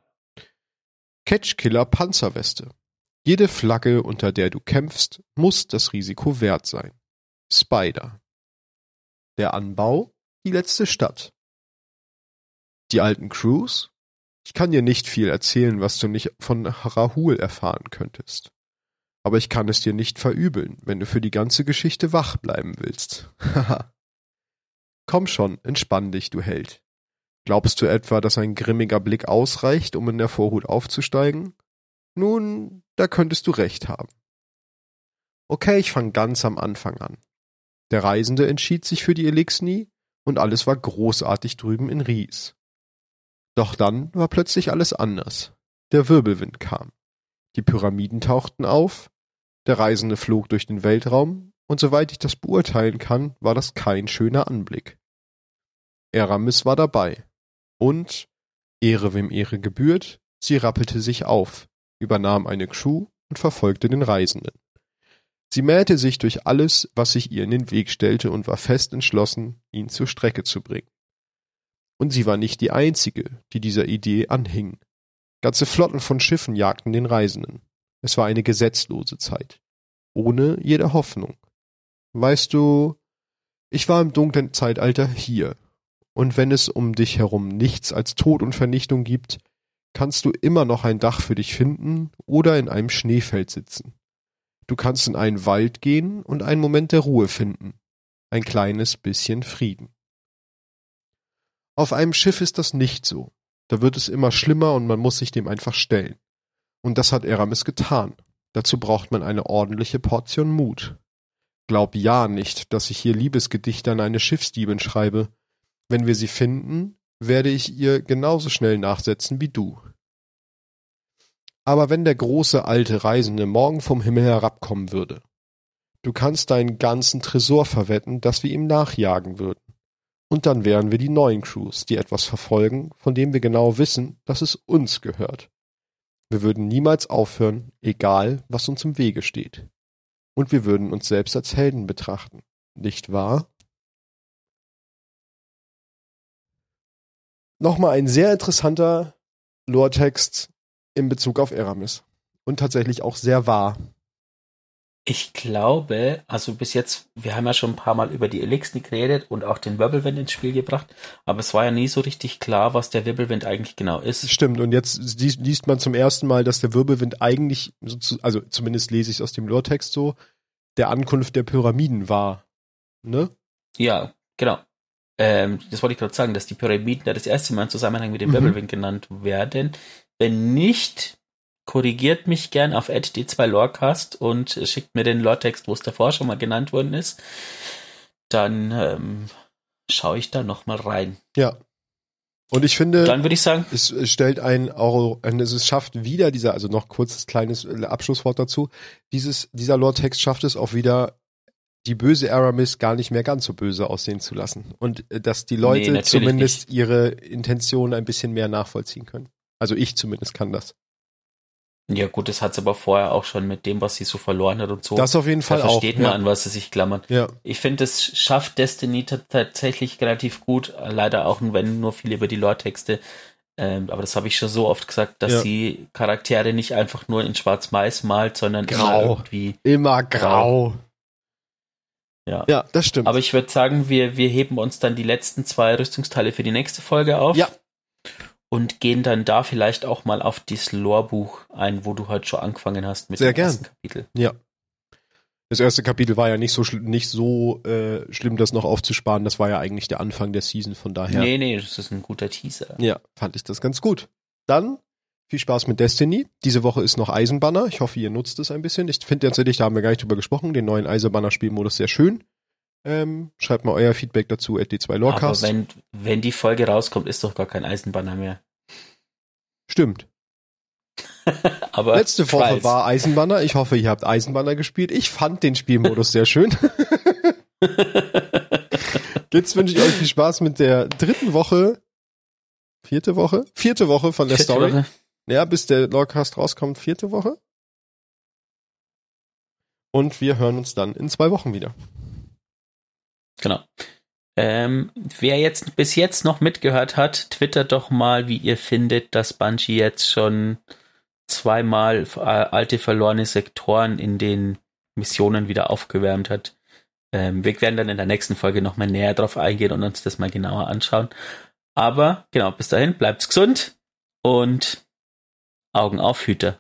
Catch-Killer Panzerweste. Jede Flagge, unter der du kämpfst, muss das Risiko wert sein. Spider. Der Anbau, die letzte Stadt. Die alten Crews, ich kann dir nicht viel erzählen, was du nicht von Rahul erfahren könntest. Aber ich kann es dir nicht verübeln, wenn du für die ganze Geschichte wach bleiben willst. Haha. Komm schon, entspann dich, du Held. Glaubst du etwa, dass ein grimmiger Blick ausreicht, um in der Vorhut aufzusteigen? Nun, da könntest du recht haben. Okay, ich fang ganz am Anfang an. Der Reisende entschied sich für die Elixni und alles war großartig drüben in Ries. Doch dann war plötzlich alles anders. Der Wirbelwind kam. Die Pyramiden tauchten auf, der Reisende flog durch den Weltraum, und soweit ich das beurteilen kann, war das kein schöner Anblick. Eramis war dabei. Und, Ehre wem Ehre gebührt, sie rappelte sich auf, übernahm eine Crew und verfolgte den Reisenden. Sie mähte sich durch alles, was sich ihr in den Weg stellte und war fest entschlossen, ihn zur Strecke zu bringen. Und sie war nicht die einzige, die dieser Idee anhing. Ganze Flotten von Schiffen jagten den Reisenden. Es war eine gesetzlose Zeit. Ohne jede Hoffnung. Weißt du, ich war im dunklen Zeitalter hier. Und wenn es um dich herum nichts als Tod und Vernichtung gibt, kannst du immer noch ein Dach für dich finden oder in einem Schneefeld sitzen. Du kannst in einen Wald gehen und einen Moment der Ruhe finden. Ein kleines bisschen Frieden. Auf einem Schiff ist das nicht so. Da wird es immer schlimmer und man muss sich dem einfach stellen. Und das hat Eramis getan. Dazu braucht man eine ordentliche Portion Mut. Glaub ja nicht, dass ich hier Liebesgedichte an eine Schiffsdiebin schreibe. Wenn wir sie finden, werde ich ihr genauso schnell nachsetzen wie du. Aber wenn der große alte Reisende morgen vom Himmel herabkommen würde, du kannst deinen ganzen Tresor verwetten, dass wir ihm nachjagen würden. Und dann wären wir die neuen Crews, die etwas verfolgen, von dem wir genau wissen, dass es uns gehört. Wir würden niemals aufhören, egal was uns im Wege steht. Und wir würden uns selbst als Helden betrachten, nicht wahr? Nochmal ein sehr interessanter Lore-Text in Bezug auf Eramis. Und tatsächlich auch sehr wahr. Ich glaube, also bis jetzt, wir haben ja schon ein paar Mal über die Elixir geredet und auch den Wirbelwind ins Spiel gebracht, aber es war ja nie so richtig klar, was der Wirbelwind eigentlich genau ist. Stimmt, und jetzt liest man zum ersten Mal, dass der Wirbelwind eigentlich, also zumindest lese ich es aus dem Lore-Text so, der Ankunft der Pyramiden war. Ne? Ja, genau. Ähm, das wollte ich gerade sagen, dass die Pyramiden da das erste Mal im Zusammenhang mit dem mhm. Wirbelwind genannt werden. Wenn nicht, korrigiert mich gern auf d2lorecast und schickt mir den Lore-Text, wo es davor schon mal genannt worden ist. Dann ähm, schaue ich da nochmal rein. Ja. Und ich finde, dann würde ich sagen, es stellt ein auch, es schafft wieder dieser, also noch kurzes kleines Abschlusswort dazu. Dieses, dieser Lore-Text schafft es auch wieder, die böse Aramis gar nicht mehr ganz so böse aussehen zu lassen. Und äh, dass die Leute Nee, zumindest ihre Intention ein bisschen mehr nachvollziehen können. Also ich zumindest kann das. Ja gut, das hat sie aber vorher auch schon mit dem, was sie so verloren hat und so. Das auf jeden da Fall auch. versteht man, ja. an was sie sich klammern. ja. Ich finde, es schafft Destiny ta- tatsächlich relativ gut, leider auch wenn nur viel über die Lore-Texte. Ähm, aber das habe ich schon so oft gesagt, dass Ja. sie Charaktere nicht einfach nur in Schwarz-Weiß malt, sondern immer Grau. irgendwie. Immer grau. Ja. Ja, das stimmt. Aber ich würde sagen, wir, wir heben uns dann die letzten zwei Rüstungsteile für die nächste Folge auf. Ja. Und gehen dann da vielleicht auch mal auf dieses Lore-Buch ein, wo du heute schon angefangen hast mit Sehr dem gern. ersten Kapitel. Ja. Das erste Kapitel war ja nicht so nicht so äh, schlimm, das noch aufzusparen. Das war ja eigentlich der Anfang der Season, von daher. Nee, nee, das ist ein guter Teaser. Ja, fand ich das ganz gut. Dann viel Spaß mit Destiny. Diese Woche ist noch Eisenbanner. Ich hoffe, ihr nutzt es ein bisschen. Ich finde tatsächlich, da haben wir gar nicht drüber gesprochen, den neuen Eisenbanner-Spielmodus sehr schön. Ähm, schreibt mal euer Feedback dazu at D2 Aber wenn, wenn die Folge rauskommt, ist doch gar kein Eisenbanner mehr. Stimmt. Aber Letzte Woche weiß. war Eisenbanner. Ich hoffe, ihr habt Eisenbanner gespielt. Ich fand den Spielmodus sehr schön. Jetzt wünsche ich euch viel Spaß mit der dritten Woche. Vierte Woche? Vierte Woche von der Vierte Story. Woche. Ja, bis der Logcast rauskommt, vierte Woche. Und wir hören uns dann in zwei Wochen wieder. Genau. Ähm, wer jetzt bis jetzt noch mitgehört hat, twittert doch mal, wie ihr findet, dass Bungie jetzt schon zweimal äh, alte verlorene Sektoren in den Missionen wieder aufgewärmt hat. Ähm, wir werden dann in der nächsten Folge nochmal näher drauf eingehen und uns das mal genauer anschauen. Aber genau, bis dahin, bleibt's gesund und Augen auf, Hüter.